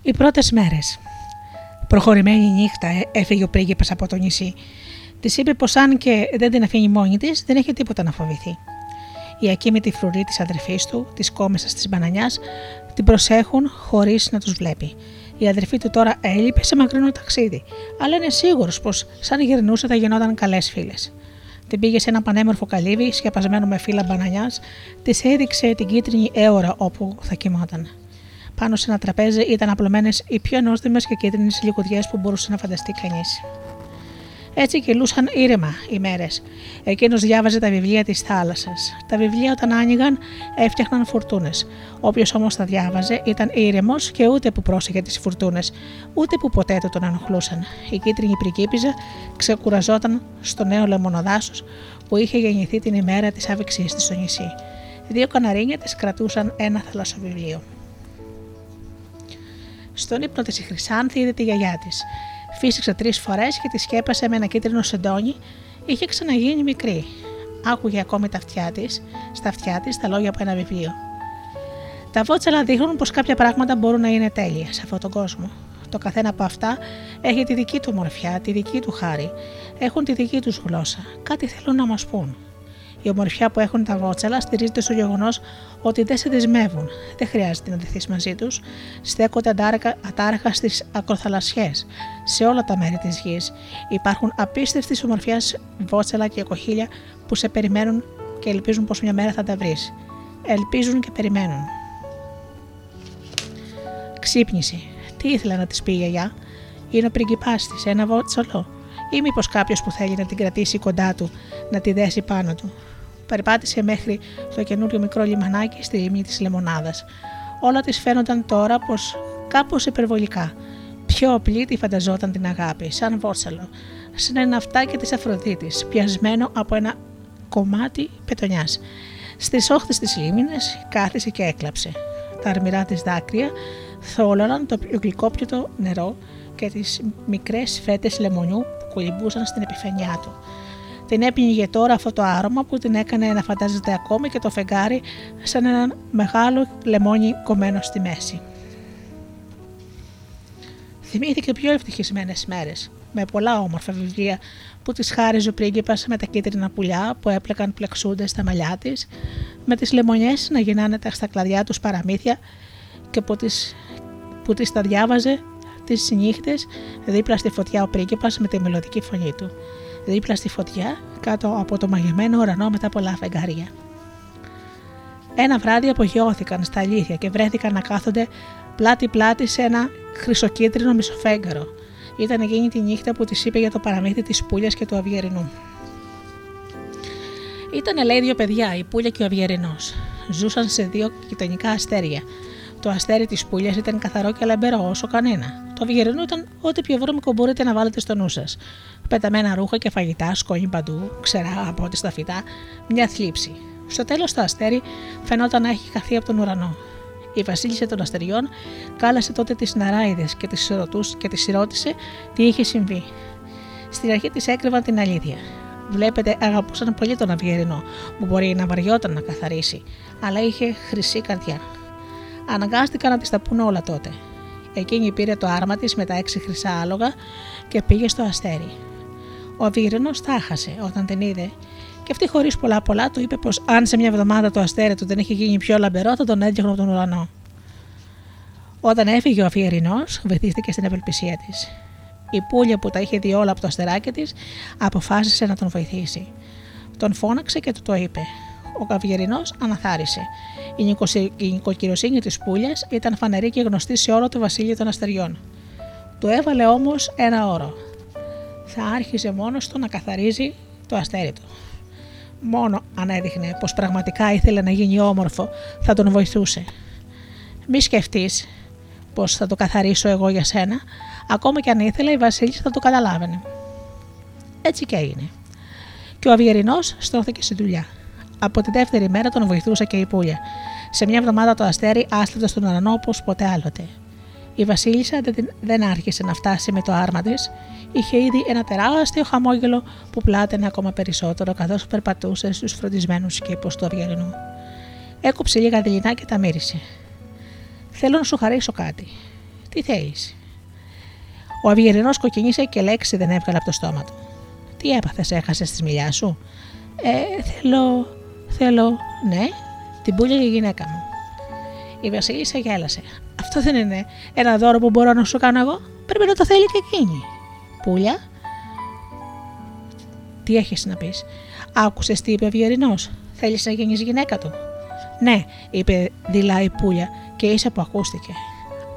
Οι πρώτες μέρες. Προχωρημένη νύχτα ε- έφυγε ο πρίγκιπας από το νησί. Της είπε πως αν και δεν την αφήνει μόνη της, δεν έχει τίποτα να φοβηθεί. Η ακίμητη φρουρή της αδερφής του, της κόμεσα της μπανανιάς, την προσέχουν χωρίς να τους βλέπει. Η αδερφή του τώρα έλειπε σε μακρινό ταξίδι, αλλά είναι σίγουρος πως σαν γυρνούσε θα γινόταν καλές φίλες. Την πήγε σε ένα πανέμορφο καλύβι, σκεπασμένο με φύλλα μπανανιάς, της έδειξε την κίτρινη έωρα όπου θα κοιμόταν. Πάνω σε ένα τραπέζι ήταν απλωμένες οι πιο νόστιμες και κίτρινες λιγουδιές που μπορούσε να φανταστεί κανείς. Έτσι κυλούσαν ήρεμα οι μέρες. Εκείνος διάβαζε τα βιβλία της θάλασσας. Τα βιβλία όταν άνοιγαν έφτιαχναν φουρτούνες. Όποιος όμως τα διάβαζε ήταν ήρεμος και ούτε που πρόσεχε τις φουρτούνες, ούτε που ποτέ του τον ενοχλούσαν. Η κίτρινη πριγκίπιζα ξεκουραζόταν στο νέο λεμονοδάσος που είχε γεννηθεί την ημέρα της άβηξής της στο νησί. Δύο καναρίνια της κρατούσαν ένα θαλασσοβιβλίο. Στον ύπνο της η Χρυσάνθη είδε τη γιαγιά της. Φύσηξε τρεις φορές και τη σκέπασε με ένα κίτρινο σεντόνι. Είχε ξαναγίνει μικρή. Άκουγε ακόμη τα αυτιά της, στα αυτιά της τα λόγια από ένα βιβλίο. Τα βότσαλα δείχνουν πως κάποια πράγματα μπορούν να είναι τέλεια σε αυτόν τον κόσμο. Το καθένα από αυτά έχει τη δική του μορφιά, τη δική του χάρη. Έχουν τη δική τους γλώσσα. Κάτι θέλουν να μας πούν. Η ομορφιά που έχουν τα βότσαλα στηρίζεται στο γεγονός ότι δεν σε δεσμεύουν. Δεν χρειάζεται να δεθεί μαζί τους. Στέκονται αντάρκα- ατάραχα στις ακροθαλασσιές, σε όλα τα μέρη της γης. Υπάρχουν απίστευτη ομορφιάς βότσαλα και κοχύλια που σε περιμένουν και ελπίζουν πως μια μέρα θα τα βρεις. Ελπίζουν και περιμένουν. Ξύπνηση. Τι ήθελα να της πει η γιαγιά; Είναι ο πριγκιπάς της, ένα βότσαλο. Ή μήπως κάποιος που θέλει να την κρατήσει κοντά του, να τη δέσει πάνω του. Περπάτησε μέχρι το καινούριο μικρό λιμανάκι στη λίμνη της Λεμονάδας. Όλα της φαίνονταν τώρα πως κάπως υπερβολικά. Πιο απλή τη φανταζόταν την αγάπη, σαν βότσαλο, σαν ένα αυτάκι της Αφροδίτης, πιασμένο από ένα κομμάτι πετονιάς. Στις όχθες της λίμνης κάθισε και έκλαψε. Τα αρμυρά της δάκρυα θόλωναν το γλυκόπιωτο νερό και τις μικρές φέτες λεμονιού που κολυμπούσαν στην επιφανειά του. Την έπινιγε τώρα αυτό το άρωμα που την έκανε να φαντάζεται ακόμη και το φεγγάρι σαν ένα μεγάλο λεμόνι κομμένο στη μέση. Θυμήθηκε πιο ευτυχισμένες μέρες, με πολλά όμορφα βιβλία που τη χάριζε ο πρίγκιπας με τα κίτρινα πουλιά που έπλεκαν πλεξούνται στα μαλλιά της, με τις λεμονιές να γυρνάνε τα στα κλαδιά τους παραμύθια και που τις, που τις τα διάβαζε τις νύχτες δίπλα στη φωτιά ο πρίγκιπας με τη μελωδική φωνή του. Δίπλα στη φωτιά, κάτω από το μαγεμένο ουρανό με τα πολλά φεγγάρια. Ένα βράδυ απογειώθηκαν στα αλήθεια και βρέθηκαν να κάθονται πλάτη-πλάτη σε ένα χρυσοκίτρινο μισοφέγγαρο. Ήταν εκείνη τη νύχτα που της είπε για το παραμύθι της Πούλιας και του Αυγερινού. Ήταν λέει δύο παιδιά, η Πούλια και ο Αυγερινό. Ζούσαν σε δύο γειτονικά αστέρια. Το αστέρι της Πούλια ήταν καθαρό και λαμπερό όσο κανένα. Το Αυγερινού ήταν ό,τι πιο βρώμικο μπορείτε να βάλετε στο νου σας. Πεταμένα ρούχα και φαγητά, σκόνη παντού, ξερά από ό,τι στα φυτά, μια θλίψη. Στο τέλος το αστέρι φαινόταν να έχει χαθεί από τον ουρανό. Η Βασίλισσα των Αστεριών κάλασε τότε τις Ναράιδες και τις ρωτούς και τις ρώτησε τι είχε συμβεί. Στην αρχή της έκρυβαν την αλήθεια. Βλέπετε, αγαπούσαν πολύ τον Αυγερινό, που μπορεί να βαριόταν να καθαρίσει, αλλά είχε χρυσή καρδιά. Αναγκάστηκαν να της τα πούνε όλα τότε. Εκείνη πήρε το άρμα της με τα έξι χρυσά άλογα και πήγε στο αστέρι. Ο Αυγερινό τα χάσε όταν την είδε και αυτή χωρίς πολλά πολλά του είπε πως αν σε μια εβδομάδα το αστέρι του δεν είχε γίνει πιο λαμπερό θα τον έδιωχνε από τον ουρανό. Όταν έφυγε ο Αυγερινό, βυθίστηκε στην ευελπισία της. Η πουλια που τα είχε δει όλα από το αστεράκι της αποφάσισε να τον βοηθήσει. Τον φώναξε και του το είπε. Ο Καυγερινό αναθάρισε. Η, νοικοσυ... η νοικοκυροσύνη της πουλια ήταν φανερή και γνωστή σε όλο το βασίλειο των αστεριών. Του έβαλε όμως ένα όρο. Θα άρχισε μόνος του να καθαρίζει το αστέρι του. Μόνο αν έδειχνε πως πραγματικά ήθελε να γίνει όμορφο, θα τον βοηθούσε. Μη σκεφτείς πως θα το καθαρίσω εγώ για σένα, ακόμα και αν ήθελε η Βασίλισσα θα το καταλάβαινε. Έτσι και έγινε. Και ο Αυγερινό στρώθηκε στη δουλειά. Από τη δεύτερη μέρα τον βοηθούσε και η Πούλια. Σε μια εβδομάδα το αστέρι άστρεφε στον ουρανό όπως ποτέ άλλοτε. Η Βασίλισσα δεν, δεν άρχισε να φτάσει με το άρμα της, είχε ήδη ένα τεράστιο χαμόγελο που πλάταινε ακόμα περισσότερο καθώς περπατούσε στους φροντισμένους κήπους του Αυγερινού. Έκοψε λίγα δειλινά και τα μύρισε. Θέλω να σου χαρίσω κάτι. Τι θέλεις; Ο Αυγερινός κοκκινήσε και λέξη δεν έβγαλε από το στόμα του. Τι έπαθες, έχασες τη μιλιά σου; Ε, θέλω. Θέλω. Ναι, την πουλια για γυναίκα μου. Η Βασίλισσα γέλασε. Αυτό δεν είναι ένα δώρο που μπορώ να σου κάνω εγώ. Πρέπει να το θέλει και εκείνη. Πούλια. Τι έχεις να πεις; Άκουσες τι είπε ο Αυγερινό. Θέλεις να γίνεις γυναίκα του; Ναι, είπε δειλά η Πούλια και ίσα που ακούστηκε.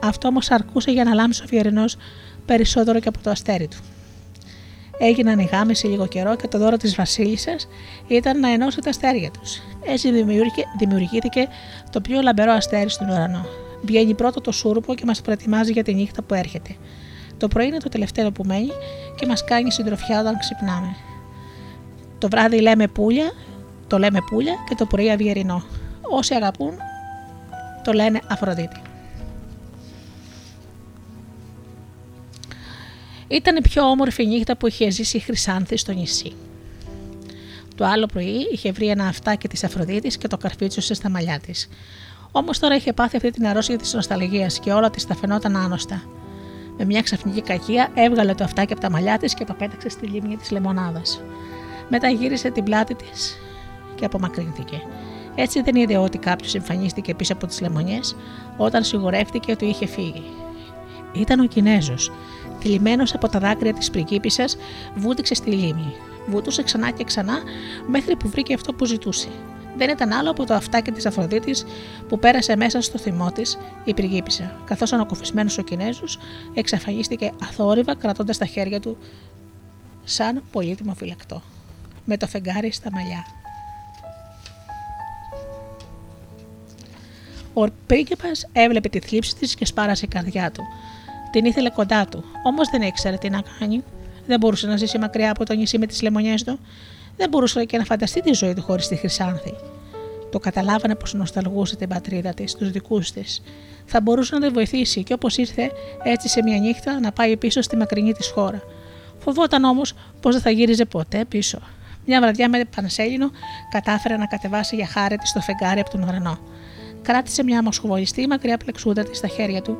Αυτό όμως αρκούσε για να λάμψει ο Αυγερινό περισσότερο και από το αστέρι του. Έγιναν οι γάμοι σε λίγο καιρό και το δώρο της Βασίλισσας ήταν να ενώσει τα αστέρια τους. Έτσι δημιουργήθηκε το πιο λαμπερό αστέρι στον ουρανό. Βγαίνει πρώτο το σούρουπο και μας προετοιμάζει για τη νύχτα που έρχεται. Το πρωί είναι το τελευταίο που μένει και μας κάνει συντροφιά όταν ξυπνάμε. Το βράδυ λέμε πουλια, το λέμε πουλια και το πρωί αυγερινό. Όσοι αγαπούν το λένε Αφροδίτη. Ήταν η πιο όμορφη νύχτα που είχε ζήσει η Χρυσάνθη στο νησί. Το άλλο πρωί είχε βρει ένα αυτάκι της Αφροδίτης και το καρφίτσωσε στα μαλλιά της. Όμως τώρα είχε πάθει αυτή την αρρώστια της νοσταλγίας και όλα της τα φαινόταν άνοστα. Με μια ξαφνική κακία έβγαλε το αυτάκι από τα μαλλιά της και το πέταξε στη λίμνη της λεμονάδας. Μετά γύρισε την πλάτη της και απομακρύνθηκε. Έτσι δεν είδε ότι κάποιος εμφανίστηκε πίσω από τις λεμονιές όταν σιγουρεύτηκε ότι είχε φύγει. Ήταν ο Κινέζος. Τυλιγμένο από τα δάκρυα της πριγκίπισσα, βούτυξε στη λίμνη. Βούτουσε ξανά και ξανά μέχρι που βρήκε αυτό που ζητούσε. Δεν ήταν άλλο από το αυτάκι της Αφροδίτης που πέρασε μέσα στο θυμό της η πριγκίπισσα, καθώς ανακουφισμένος ο Κινέζος εξαφανίστηκε αθόρυβα κρατώντας τα χέρια του σαν πολύτιμο φυλακτό, με το φεγγάρι στα μαλλιά. Ο πρίγκιπας έβλεπε τη θλίψη της και σπάρασε η καρδιά του. Την ήθελε κοντά του, όμως δεν ήξερε τι να κάνει. Δεν μπορούσε να ζήσει μακριά από το νησί με τις λεμονιές του. Δεν μπορούσε και να φανταστεί τη ζωή του χωρίς τη Χρυσάνθη. Το καταλάβανε πως νοσταλγούσε την πατρίδα της, τους δικούς της. Θα μπορούσε να τη βοηθήσει και όπως ήρθε έτσι σε μια νύχτα να πάει πίσω στη μακρινή της χώρα. Φοβόταν όμως πως δεν θα γύριζε ποτέ πίσω. Μια βραδιά με πανσέλινο κατάφερε να κατεβάσει για χάρη της το φεγγάρι από τον ουρανό. Κράτησε μια μοσχοβολιστή μακριά πλεξούδα της στα χέρια του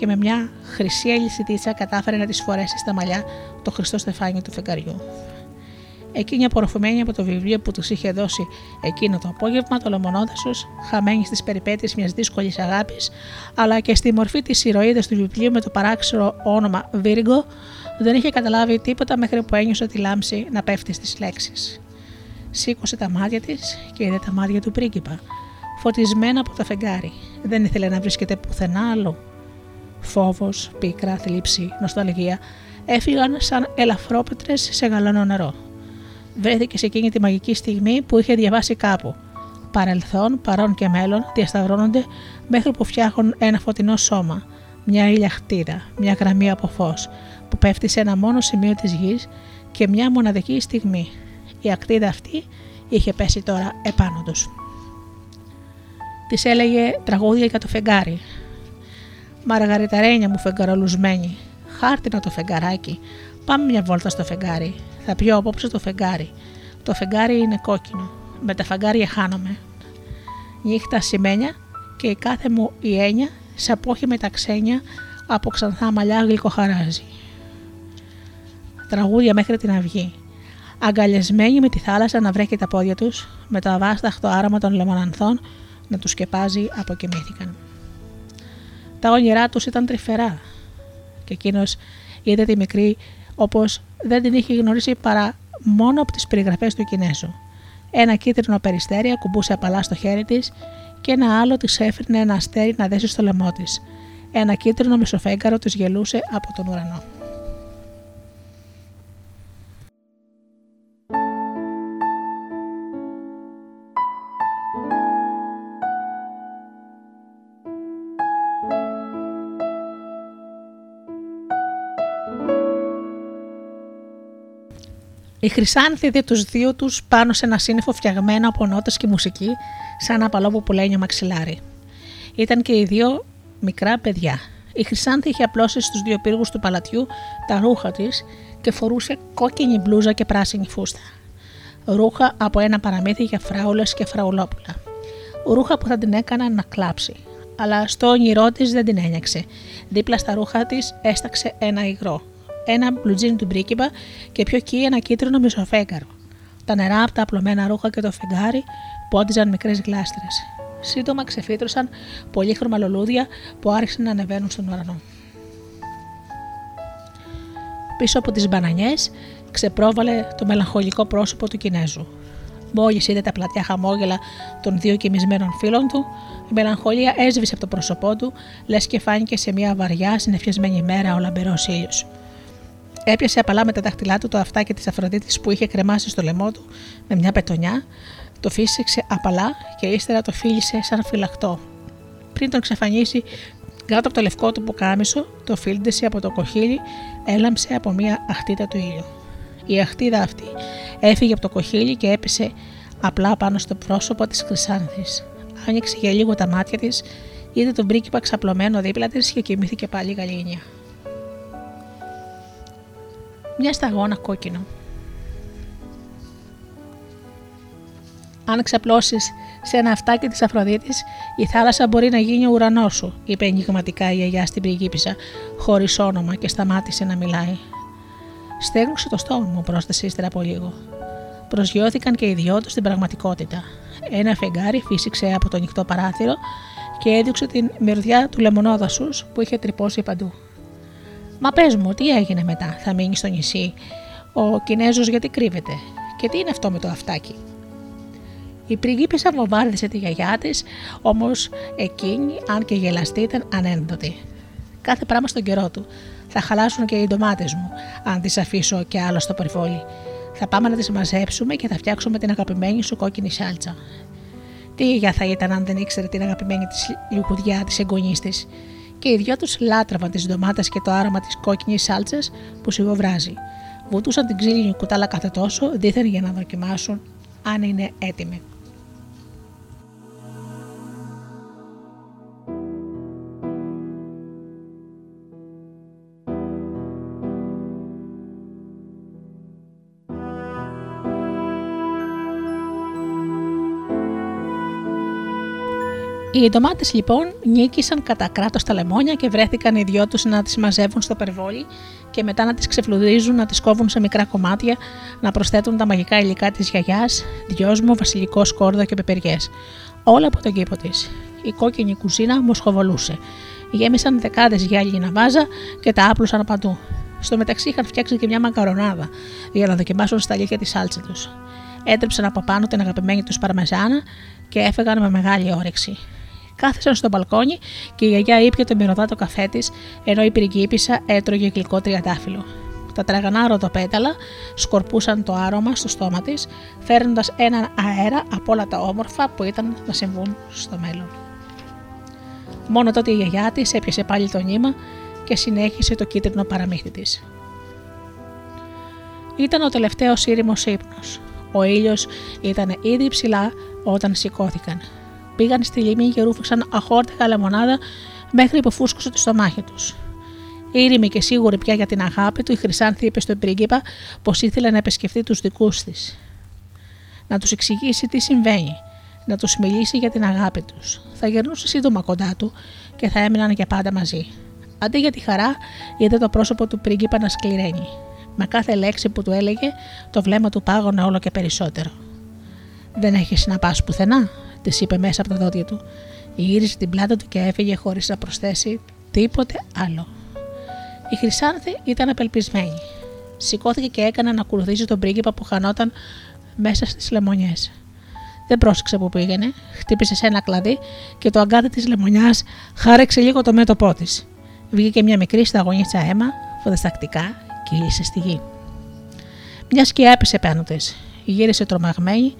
και με μια χρυσή αλυσιδίτσα κατάφερε να της φορέσει στα μαλλιά το χρυσό στεφάνι του φεγγαριού. Εκείνη απορροφημένη από το βιβλίο που τους είχε δώσει εκείνο το απόγευμα, το λεμονόδασο, χαμένη στις περιπέτειες μιας δύσκολης αγάπης, αλλά και στη μορφή της ηρωίδας του βιβλίου με το παράξενο όνομα Βίργκο, δεν είχε καταλάβει τίποτα μέχρι που ένιωσε τη λάμψη να πέφτει στις λέξεις. Σήκωσε τα μάτια της και είδε τα μάτια του πρίγκιπα, φωτισμένα από το φεγγάρι. Δεν ήθελε να βρίσκεται πουθενά άλλο. Φόβος, πίκρα, θλίψη, νοσταλγία έφυγαν σαν ελαφρόπετρες σε γαλανό νερό. Βρέθηκε σε εκείνη τη μαγική στιγμή που είχε διαβάσει κάπου. Παρελθόν, παρόν και μέλλον διασταυρώνονται μέχρι που φτιάχνουν ένα φωτεινό σώμα, μια ήλια χτίδα, μια γραμμή από φως, που πέφτει σε ένα μόνο σημείο της γης και μια μοναδική στιγμή. Η ακτίδα αυτή είχε πέσει τώρα επάνω τους. Της έλεγε τραγούδια για το φεγγάρι. Μαργαριταρένια μου φεγγαρολουσμένη, χάρτινο το φεγγαράκι. Πάμε μια βόλτα στο φεγγάρι. Θα πιω απόψε το φεγγάρι. Το φεγγάρι είναι κόκκινο. Με τα φεγγάρια χάνομαι. Νύχτα σημαίνια και η κάθε μου η έννοια σε απόχη με τα ξένια από ξανθά μαλλιά γλυκοχαράζει. Τραγούδια μέχρι την αυγή. Αγκαλιασμένοι με τη θάλασσα να βρέχει τα πόδια τους, με το αβάσταχτο άραμα των λεμονανθών να τους σκεπάζει αποκοιμήθηκαν. Τα όνειρά τους ήταν τρυφερά και εκείνος είδε τη μικρή όπως δεν την είχε γνωρίσει παρά μόνο από τις περιγραφές του Κινέζου. Ένα κίτρινο περιστέρι ακουμπούσε απαλά στο χέρι της και ένα άλλο της έφερνε ένα αστέρι να δέσει στο λαιμό της. Ένα κίτρινο μισοφέγγαρο της γελούσε από τον ουρανό. Η Χρυσάνθη είδε τους δύο τους πάνω σε ένα σύννεφο φτιαγμένο από νότες και μουσική, σαν ένα παλό που πουλάει μαξιλάρι. Ήταν και οι δύο μικρά παιδιά. Η Χρυσάνθη είχε απλώσει στους δύο πύργους του παλατιού τα ρούχα της και φορούσε κόκκινη μπλούζα και πράσινη φούστα. Ρούχα από ένα παραμύθι για φράουλες και φραουλόπουλα. Ρούχα που θα την έκαναν να κλάψει. Αλλά στο όνειρό της δεν την ένιαξε. Δίπλα στα ρούχα της έσταξε ένα υγρό ένα μπλουτζίνι του μπρίκιμπα και πιο εκεί ένα κίτρινο μισοφέγγαρο. Τα νερά από τα απλωμένα ρούχα και το φεγγάρι πόντιζαν μικρές γλάστρες. Σύντομα ξεφύτρωσαν πολύχρωμα λουλούδια που άρχισαν να ανεβαίνουν στον ουρανό. Πίσω από τις μπανανιές ξεπρόβαλε το μελαγχολικό πρόσωπο του Κινέζου. Μόλις είδε τα πλατιά χαμόγελα των δύο κοιμισμένων φίλων του, η μελαγχολία έσβησε από το πρόσωπό του, λες και φάνηκε σε μια βαριά συνεφιασμένη μέρα ο λαμπερός ήλιος. Έπιασε απαλά με τα δάχτυλά του το αυτάκι της Αφροδίτης που είχε κρεμάσει στο λαιμό του με μια πετονιά, το φύσηξε απαλά και ύστερα το φίλησε σαν φυλακτό. Πριν τον ξαφανίσει κάτω από το λευκό του πουκάμισο, το φίλτεσε από το κοχύλι έλαμψε από μια αχτίδα του ήλιου. Η αχτίδα αυτή έφυγε από το κοχύλι και έπεσε απλά πάνω στο πρόσωπο της Χρυσάνθης. Άνοιξε για λίγο τα μάτια της, είδε τον πρίκυπα ξαπλωμένο δίπλα της και κοιμήθηκε πάλι γαλήνια μια σταγόνα κόκκινο. Αν ξαπλώσεις σε ένα αυτάκι της Αφροδίτης, η θάλασσα μπορεί να γίνει ο ουρανός σου, είπε ενηγματικά η γιαγιά στην πριγκίπισσα, χωρίς όνομα και σταμάτησε να μιλάει. Στέγνωσε το στόμα μου, πρόσθεσε ύστερα από λίγο. Προσγειώθηκαν και οι δυο τους στην πραγματικότητα. Ένα φεγγάρι φύσηξε από το ανοιχτό παράθυρο και έδιωξε την μυρδιά του λεμονόδασους που είχε τρυπώσει παντού. Μα πες μου, τι έγινε μετά, θα μείνεις στο νησί; Ο Κινέζος γιατί κρύβεται; Και τι είναι αυτό με το αυτάκι; Η πριγκίπισσα βομβάρδισε τη γιαγιά της, όμως εκείνη, αν και γελαστή, ήταν ανένδοτη. Κάθε πράγμα στον καιρό του. Θα χαλάσουν και οι ντομάτες μου, αν τις αφήσω κι άλλο στο περιβόλι. Θα πάμε να τις μαζέψουμε και θα φτιάξουμε την αγαπημένη σου κόκκινη σάλτσα. Τι γιαγιά θα ήταν αν δεν ήξερε την αγαπημένη της λιχουδιά της εγγονής της; Και οι δυο τους λάτραβαν τις ντομάτες και το άρωμα της κόκκινης σάλτσας που σιγοβράζει. Βουτούσαν την ξύλινη κουτάλα κάθε τόσο, δίθεν για να δοκιμάσουν αν είναι έτοιμη. Οι ντομάτες λοιπόν νίκησαν κατά κράτος τα λεμόνια και βρέθηκαν οι δυο τους να τις μαζεύουν στο περβόλι και μετά να τις ξεφλουδίζουν, να τις κόβουν σε μικρά κομμάτια, να προσθέτουν τα μαγικά υλικά της γιαγιάς, δυόσμο, βασιλικό σκόρδο και πεπεριέ. Όλα από τον κήπο της. Η κόκκινη κουζίνα μοσχοβολούσε. Γέμισαν δεκάδες γυάλινα βάζα και τα άπλωσαν παντού. Στο μεταξύ είχαν φτιάξει και μια μακαρονάδα για να δοκιμάσουν στα αλήθεια τη σάλτσα τους. Έτρεψαν από πάνω την αγαπημένη τους παρμεζάνα και έφεγαν με μεγάλη όρεξη. Κάθισαν στο μπαλκόνι και η γιαγιά ήπια το μυρωδάτο καφέ της, ενώ η πριγκίπισσα έτρωγε γλυκό τριαντάφυλλο. Τα τραγανά ροδοπέταλα σκορπούσαν το άρωμα στο στόμα της, φέρνοντας έναν αέρα από όλα τα όμορφα που ήταν να συμβούν στο μέλλον. Μόνο τότε η γιαγιά της έπιασε πάλι το νήμα και συνέχισε το κίτρινο παραμύθι της. Ήταν ο τελευταίος ήρημο ύπνος. Ο ήλιος ήταν ήδη ψηλά όταν σηκώθηκαν πήγαν στη λίμνη και ρούφηξαν αχόρτικα λεμονάδα μέχρι που φούσκωσε το στομάχι τους. Ήρημη και σίγουρη πια για την αγάπη του, η Χρυσάνθη είπε στον πρίγκιπα πως ήθελε να επισκεφτεί τους δικούς της. Να τους εξηγήσει τι συμβαίνει, να τους μιλήσει για την αγάπη τους. Θα γερνούσε σύντομα κοντά του και θα έμειναν για πάντα μαζί. Αντί για τη χαρά, είδε το πρόσωπο του πρίγκιπα να σκληραίνει. Με κάθε λέξη που του έλεγε, το βλέμμα του πάγωνε όλο και περισσότερο. Δεν έχεις να πας πουθενά, της είπε μέσα από τα δόντια του. Γύρισε την πλάτα του και έφυγε χωρίς να προσθέσει τίποτε άλλο. Η Χρυσάνθη ήταν απελπισμένη. Σηκώθηκε και έκανε να ακολουθήσει τον πρίγκιπα που χανόταν μέσα στις λεμονιές. Δεν πρόσεξε που πήγαινε, χτύπησε σε ένα κλαδί και το αγκάδι της λεμονιάς χάρεξε λίγο το μέτωπό της. Βγήκε μια μικρή σταγονίτσα αίμα, φοδεστακτικά κύλησε στη γη. Μια σκιά έπεσε πάνω της. Γύρισε τρομαγμένη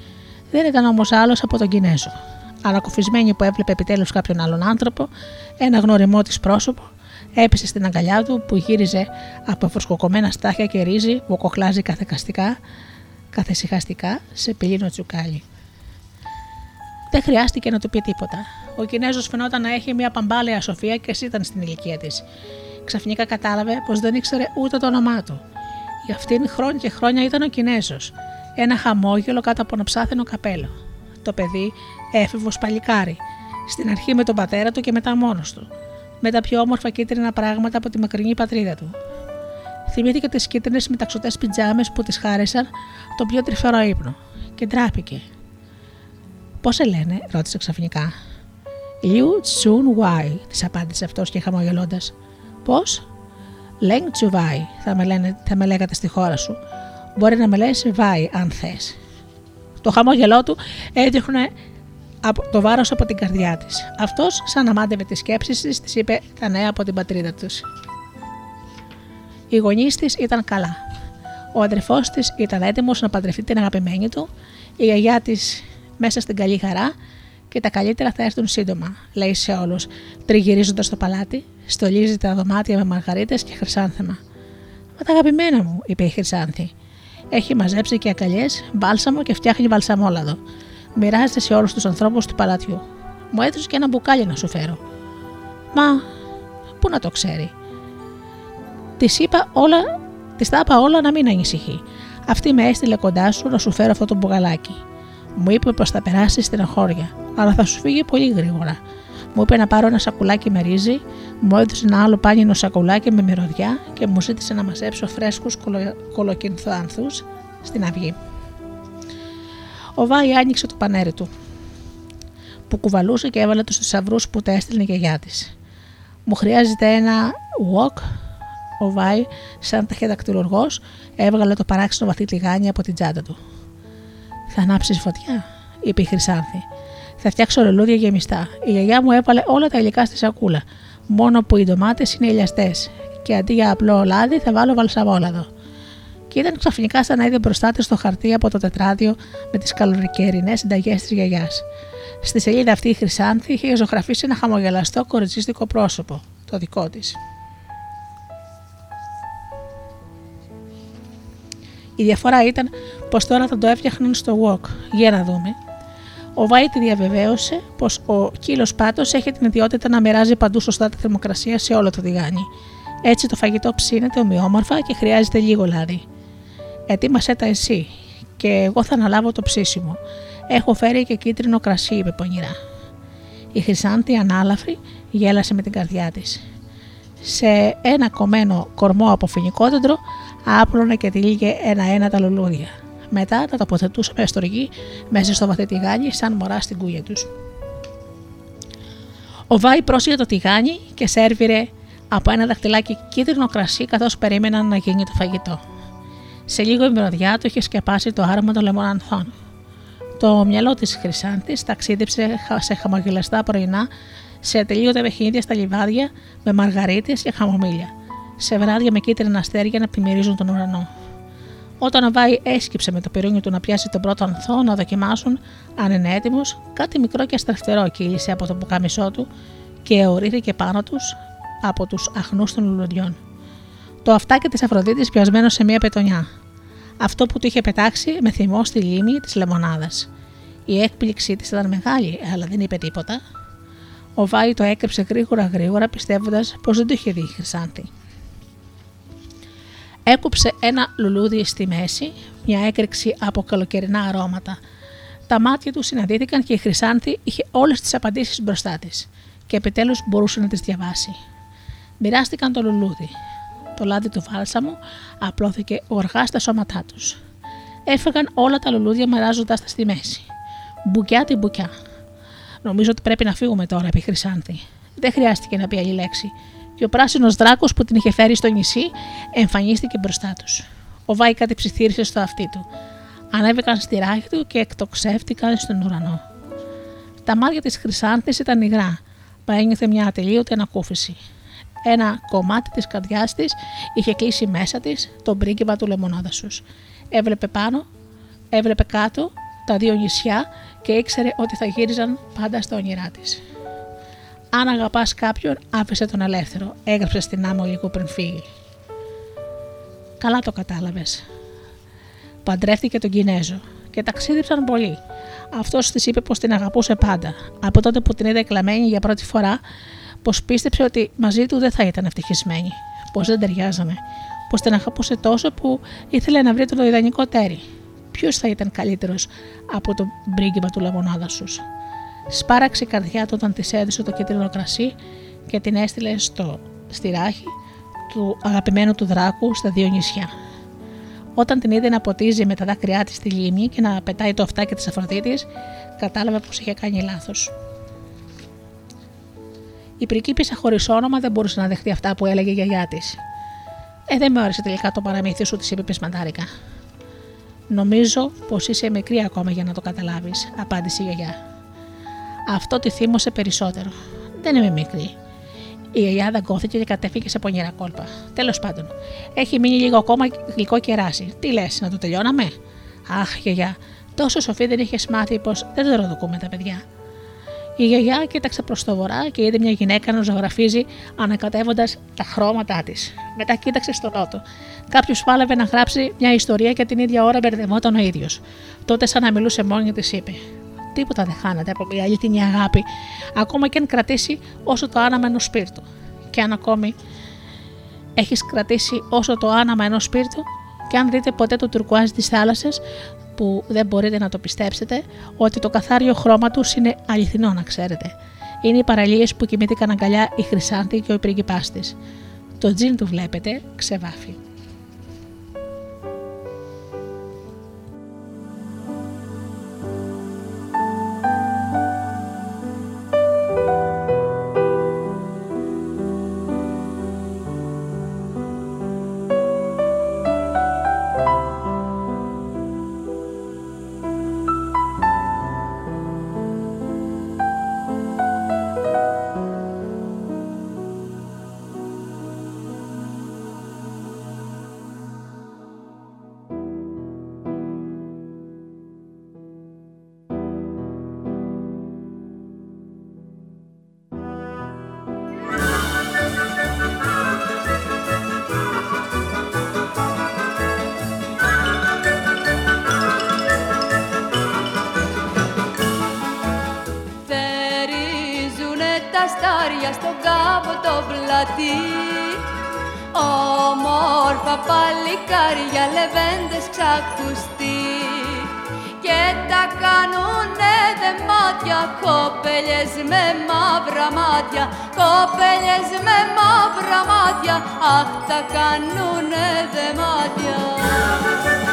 δεν ήταν όμως άλλος από τον Κινέζο. Ανακουφισμένη που έβλεπε επιτέλους κάποιον άλλον άνθρωπο, ένα γνωριμό της πρόσωπο, έπεσε στην αγκαλιά του που γύριζε από φουσκοκομμένα στάχια και ρύζι που κοχλάζει καθεκαστικά, καθεσυχαστικά σε πυλίνο τσουκάλι. Δεν χρειάστηκε να του πει τίποτα. Ο Κινέζος φαινόταν να έχει μια παμπάλαια σοφία και εσύ ήταν στην ηλικία της. Ξαφνικά κατάλαβε πως δεν ήξερε ούτε το όνομά του. Για αυτήν χρόνια και χρόνια ήταν ο Κινέζος ένα χαμόγελο κάτω από ένα ψάθινο καπέλο. Το παιδί έφηβο παλικάρι, στην αρχή με τον πατέρα του και μετά μόνος του, με τα πιο όμορφα κίτρινα πράγματα από τη μακρινή πατρίδα του. Θυμήθηκε τις κίτρινες μεταξωτές πιτζάμες που τη χάρισαν τον πιο τρυφερό ύπνο και ντράπηκε. Πώς σε λένε, ρώτησε ξαφνικά. Liu Chun Wai, της απάντησε αυτός και χαμογελώντας. Πώς; Leng Τσουβάι, θα με, λένε, θα με λέγατε στη χώρα σου, Μπορεί να με λε βάει αν θες. Το χαμόγελό του έδειχνε το βάρος από την καρδιά της. Αυτός, σαν να μάντευε τις σκέψεις της, της είπε τα νέα από την πατρίδα τους. Οι γονείς της ήταν καλά. Ο αδερφός της ήταν έτοιμος να παντρευτεί την αγαπημένη του, η γιαγιά της μέσα στην καλή χαρά και τα καλύτερα θα έρθουν σύντομα, λέει σε όλους, τριγυρίζοντας το παλάτι, στολίζει τα δωμάτια με μαργαρίτες και χρυσάνθεμα. Μα τα αγαπημένα μου, είπε η Χρυσάνθη. Έχει μαζέψει και ακαλιέ, μπάλσαμο και φτιάχνει βαλσαμόλαδο. Μοιράζεται σε όλους τους ανθρώπους του παλατιού. Μου έδωσε και ένα μπουκάλι να σου φέρω. Μα, πού να το ξέρει; Της είπα όλα, της τα είπα όλα να μην ανησυχεί. Αυτή με έστειλε κοντά σου να σου φέρω αυτό το μπουκαλάκι. Μου είπε πως θα περάσεις στην αχώρια, αλλά θα σου φύγει πολύ γρήγορα. Μου είπε να πάρω ένα σακουλάκι με ρύζι, μου έδωσε ένα άλλο πάνινο σακουλάκι με μυρωδιά και μου ζήτησε να μαζέψω φρέσκους κολο... κολοκυνθάνθους στην αυγή. Ο Βάη άνοιξε το πανέρι του, που κουβαλούσε και έβαλε τους θησαυρούς που τα έστειλε η γιαγιά της. Μου χρειάζεται ένα walk. Ο Βάη, σαν ταχυδακτηλουργός, έβγαλε το παράξενο βαθύ τηγάνι από την τσάντα του. Θα ανάψεις φωτιά, είπε η Χρυσάνθη. Θα φτιάξω λουλούδια γεμιστά. Η γιαγιά μου έβαλε όλα τα υλικά στη σακούλα. Μόνο που οι ντομάτες είναι ηλιαστές. Και αντί για απλό λάδι θα βάλω βαλσαβόλαδο. Και ήταν ξαφνικά σαν να είδε μπροστά της το χαρτί από το τετράδιο με τις καλοκαιρινές συνταγές της γιαγιάς. Στη σελίδα αυτή η Χρυσάνθη είχε ζωγραφίσει ένα χαμογελαστό κοριτσίστικο πρόσωπο, το δικό της. Η διαφορά ήταν πως τώρα θα το έφτιαχναν στο walk. Για να δούμε. Ο Βάη τη διαβεβαίωσε πως ο κύλος πάτος έχει την ιδιότητα να μοιράζει παντού σωστά τη θερμοκρασία σε όλο το τηγάνι. Έτσι το φαγητό ψήνεται ομοιόμορφα και χρειάζεται λίγο λάδι. Ετοίμασέ τα εσύ και εγώ θα αναλάβω το ψήσιμο. Έχω φέρει και κίτρινο κρασί, είπε πονηρά. Η Χρυσάντη ανάλαφρη γέλασε με την καρδιά της. Σε ένα κομμένο κορμό από φοινικόδεντρο άπλωνε και τυλίγε ένα-ένα τα λουλούδια. Μετά τα τοποθετούσε με στοργή μέσα στο βαθύ τηγάνι, σαν μωρά στην κούγια τους. Ο Βάη πρόσεχε το τηγάνι και σέρβιρε από ένα δαχτυλάκι κίτρινο κρασί καθώς περίμεναν να γίνει το φαγητό. Σε λίγο η μυρωδιά του είχε σκεπάσει το άρωμα των λεμονανθών. Το μυαλό της Χρυσάντη ταξίδεψε σε χαμογελαστά πρωινά, σε ατελείωτα παιχνίδια στα λιβάδια με μαργαρίτες και χαμομήλια, σε βράδια με κίτρινα αστέρια να πλημμυρίζουν τον ουρανό. Όταν ο Βάη έσκυψε με το πυρούνι του να πιάσει τον πρώτο ανθό να δοκιμάσουν αν είναι έτοιμος, κάτι μικρό και αστραφτερό κύλησε από το πουκάμισό του και ορίστηκε πάνω τους από τους αχνούς των λουλουδιών. Το αυτάκι της Αφροδίτης πιασμένο σε μία πετονιά. Αυτό που του είχε πετάξει με θυμό στη λίμνη της λεμονάδας. Η έκπληξή της ήταν μεγάλη, αλλά δεν είπε τίποτα. Ο Βάη το έκρυψε γρήγορα γρήγορα πιστεύοντας πως δεν το είχε δει η Χρυσάνθη. Έκοψε ένα λουλούδι στη μέση, μια έκρηξη από καλοκαιρινά αρώματα. Τα μάτια του συναντήθηκαν και η Χρυσάνθη είχε όλες τις απαντήσεις μπροστά της και επιτέλους μπορούσε να τις διαβάσει. Μοιράστηκαν το λουλούδι. Το λάδι του βάλσαμου απλώθηκε οργά στα σώματά τους. Έφεγαν όλα τα λουλούδια μοιράζοντας τα στη μέση. Μπουκιά την μπουκιά. Νομίζω ότι πρέπει να φύγουμε τώρα, είπε η Χρυσάνθη. Δεν χρειάστηκε να πει άλλη λέξη και ο πράσινος δράκος που την είχε φέρει στο νησί εμφανίστηκε μπροστά τους. Ο Βάη κάτι ψιθύρισε στο αυτί του. Ανέβηκαν στη ράχη του και εκτοξεύτηκαν στον ουρανό. Τα μάτια της Χρυσάνθης ήταν υγρά, μα ένιωθε μια ατελείωτη ανακούφιση. Ένα κομμάτι της καρδιάς της είχε κλείσει μέσα της τον πρίγκιπα του λεμονάδασου. Έβλεπε πάνω, έβλεπε κάτω τα δύο νησιά και ήξερε ότι θα γύριζαν πάντα στα όνειρά της. Αν αγαπάς κάποιον, άφησε τον ελεύθερο, έγραψες στην άμμο λίγο πριν φύγει. Καλά το κατάλαβες. Παντρεύτηκε τον Κινέζο και ταξίδεψαν πολύ. Αυτός της είπε πως την αγαπούσε πάντα. Από τότε που την είδε κλαμμένη για πρώτη φορά, πως πίστεψε ότι μαζί του δεν θα ήταν ευτυχισμένη. Πως δεν ταιριάζανε. Πως την αγαπούσε τόσο που ήθελε να βρει το ιδανικό τέρι. Ποιος θα ήταν καλύτερος από τον πρίγκιπα του λεμονάδα σου; Σπάραξε η καρδιά του όταν της έδωσε το κίτρινο κρασί και την έστειλε στο, στη ράχη του αγαπημένου του δράκου στα δύο νησιά. Όταν την είδε να ποτίζει με τα δάκρυά της στη λίμνη και να πετάει το αυτάκι της Αφροδίτης, κατάλαβε πως είχε κάνει λάθος. Η πρικίπισσα χωρίς όνομα δεν μπορούσε να δεχτεί αυτά που έλεγε η γιαγιά της. Ε, δεν με άρεσε τελικά το παραμύθι σου, της είπε πεσμαντάρικα. Νομίζω πως είσαι μικρή ακόμα για να το καταλάβεις, απάντησε η γιαγιά. Αυτό τη θύμωσε περισσότερο. Δεν είμαι μικρή. Η γιαγιά δαγκώθηκε και κατέφυγε σε πονηρά κόλπα. Τέλος πάντων, έχει μείνει λίγο ακόμα γλυκό κεράσι. Τι λες, να το τελειώναμε; Αχ, γιαγιά, τόσο σοφή δεν είχες μάθει πως δεν το ροδοκούμε τα παιδιά. Η γιαγιά κοίταξε προς το βορρά και είδε μια γυναίκα να ζωγραφίζει ανακατεύοντας τα χρώματά της. Μετά κοίταξε στο νότο. Κάποιος πάλευε να γράψει μια ιστορία και την ίδια ώρα μπερδευόταν ο ίδιος. Τότε, σαν να μιλούσε μόνη της, είπε: Τίποτα δεν χάνεται από μια αληθινή αγάπη, ακόμα και αν κρατήσει όσο το άναμα ενός σπίρτου. Και αν ακόμη έχεις κρατήσει όσο το άναμα ενός σπίρτου, και αν δείτε ποτέ το τουρκουάζ της θάλασσας, που δεν μπορείτε να το πιστέψετε, ότι το καθάριο χρώμα τους είναι αληθινό, να ξέρετε. Είναι οι παραλίες που κοιμήθηκαν αγκαλιά η Χρυσάνθη και ο πρίγκιπάς της. Το τζιν του βλέπετε ξεβάφει. Πλατή Όμορφα παλικάρια λεβέντες ξακουστεί. Και τα κάνουνε δεμάτια κοπέλες με μαύρα μάτια κοπέλες με μαύρα μάτια αχ τα κάνουνε δεμάτια καίει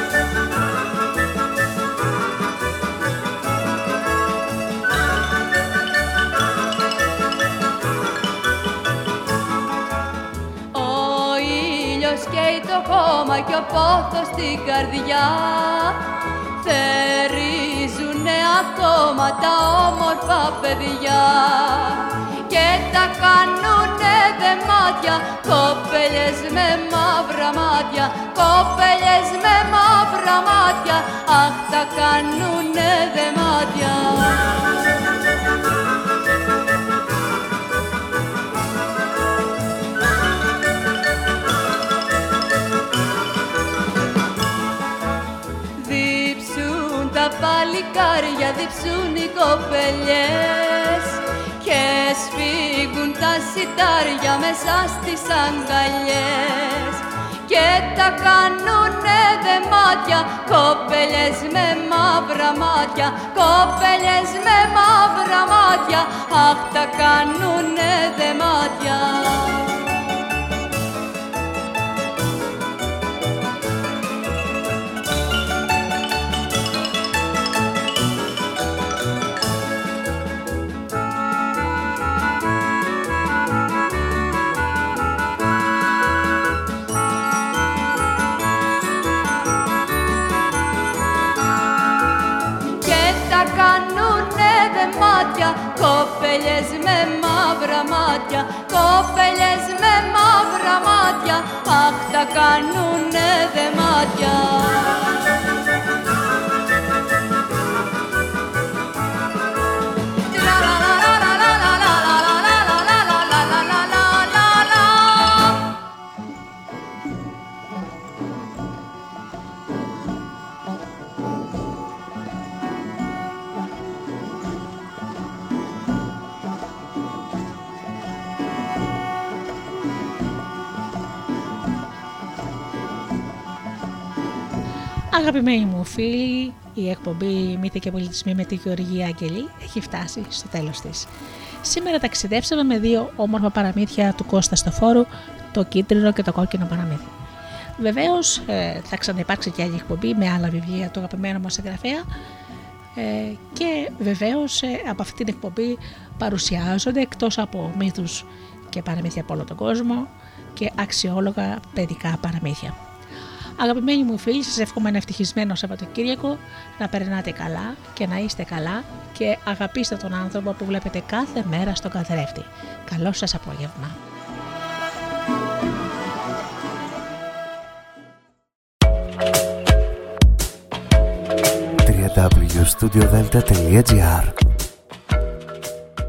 το χώμα και ο πόθος στην καρδιά. Θερίζουνε ακόμα τα όμορφα παιδιά. Και τα κάνουνε δεμάτια κοπέλες με μαύρα μάτια κοπέλες με μαύρα μάτια. Αχ τα κάνουνε δεμάτια παλικάρια διψούν οι κοπελιές και σφίγγουν τα σιτάρια μέσα στις αγκαλιές. Και τα κάνουνε δεμάτια κοπελιές με μαύρα μάτια κοπελιές με μαύρα μάτια. Αχ τα κάνουνε δεμάτια μάτια μάτια κοπέλες με μαύρα μάτια αχ τα κάνουνε δεμάτια Αγαπημένοι μου φίλοι, η εκπομπή Μύθοι και Πολιτισμοί με τη Γεωργία Αγγελή έχει φτάσει στο τέλος της. Σήμερα ταξιδέψαμε με δύο όμορφα παραμύθια του Κώστα Στοφόρου, το κίτρινο και το κόκκινο παραμύθι. Βεβαίως ε, θα ξαναυπάρξει και άλλη εκπομπή με άλλα βιβλία του αγαπημένου μας εγγραφέα ε, και βεβαίως ε, από αυτή την εκπομπή παρουσιάζονται εκτός από μύθους και παραμύθια από όλο τον κόσμο και αξιόλογα παιδικά παραμύθια. Αγαπημένοι μου φίλοι, σας εύχομαι ένα ευτυχισμένο Σαββατοκύριακο, να περνάτε καλά και να είστε καλά και αγαπήστε τον άνθρωπο που βλέπετε κάθε μέρα στον καθρέφτη. Καλό σας απόγευμα. www.studiodelta.gr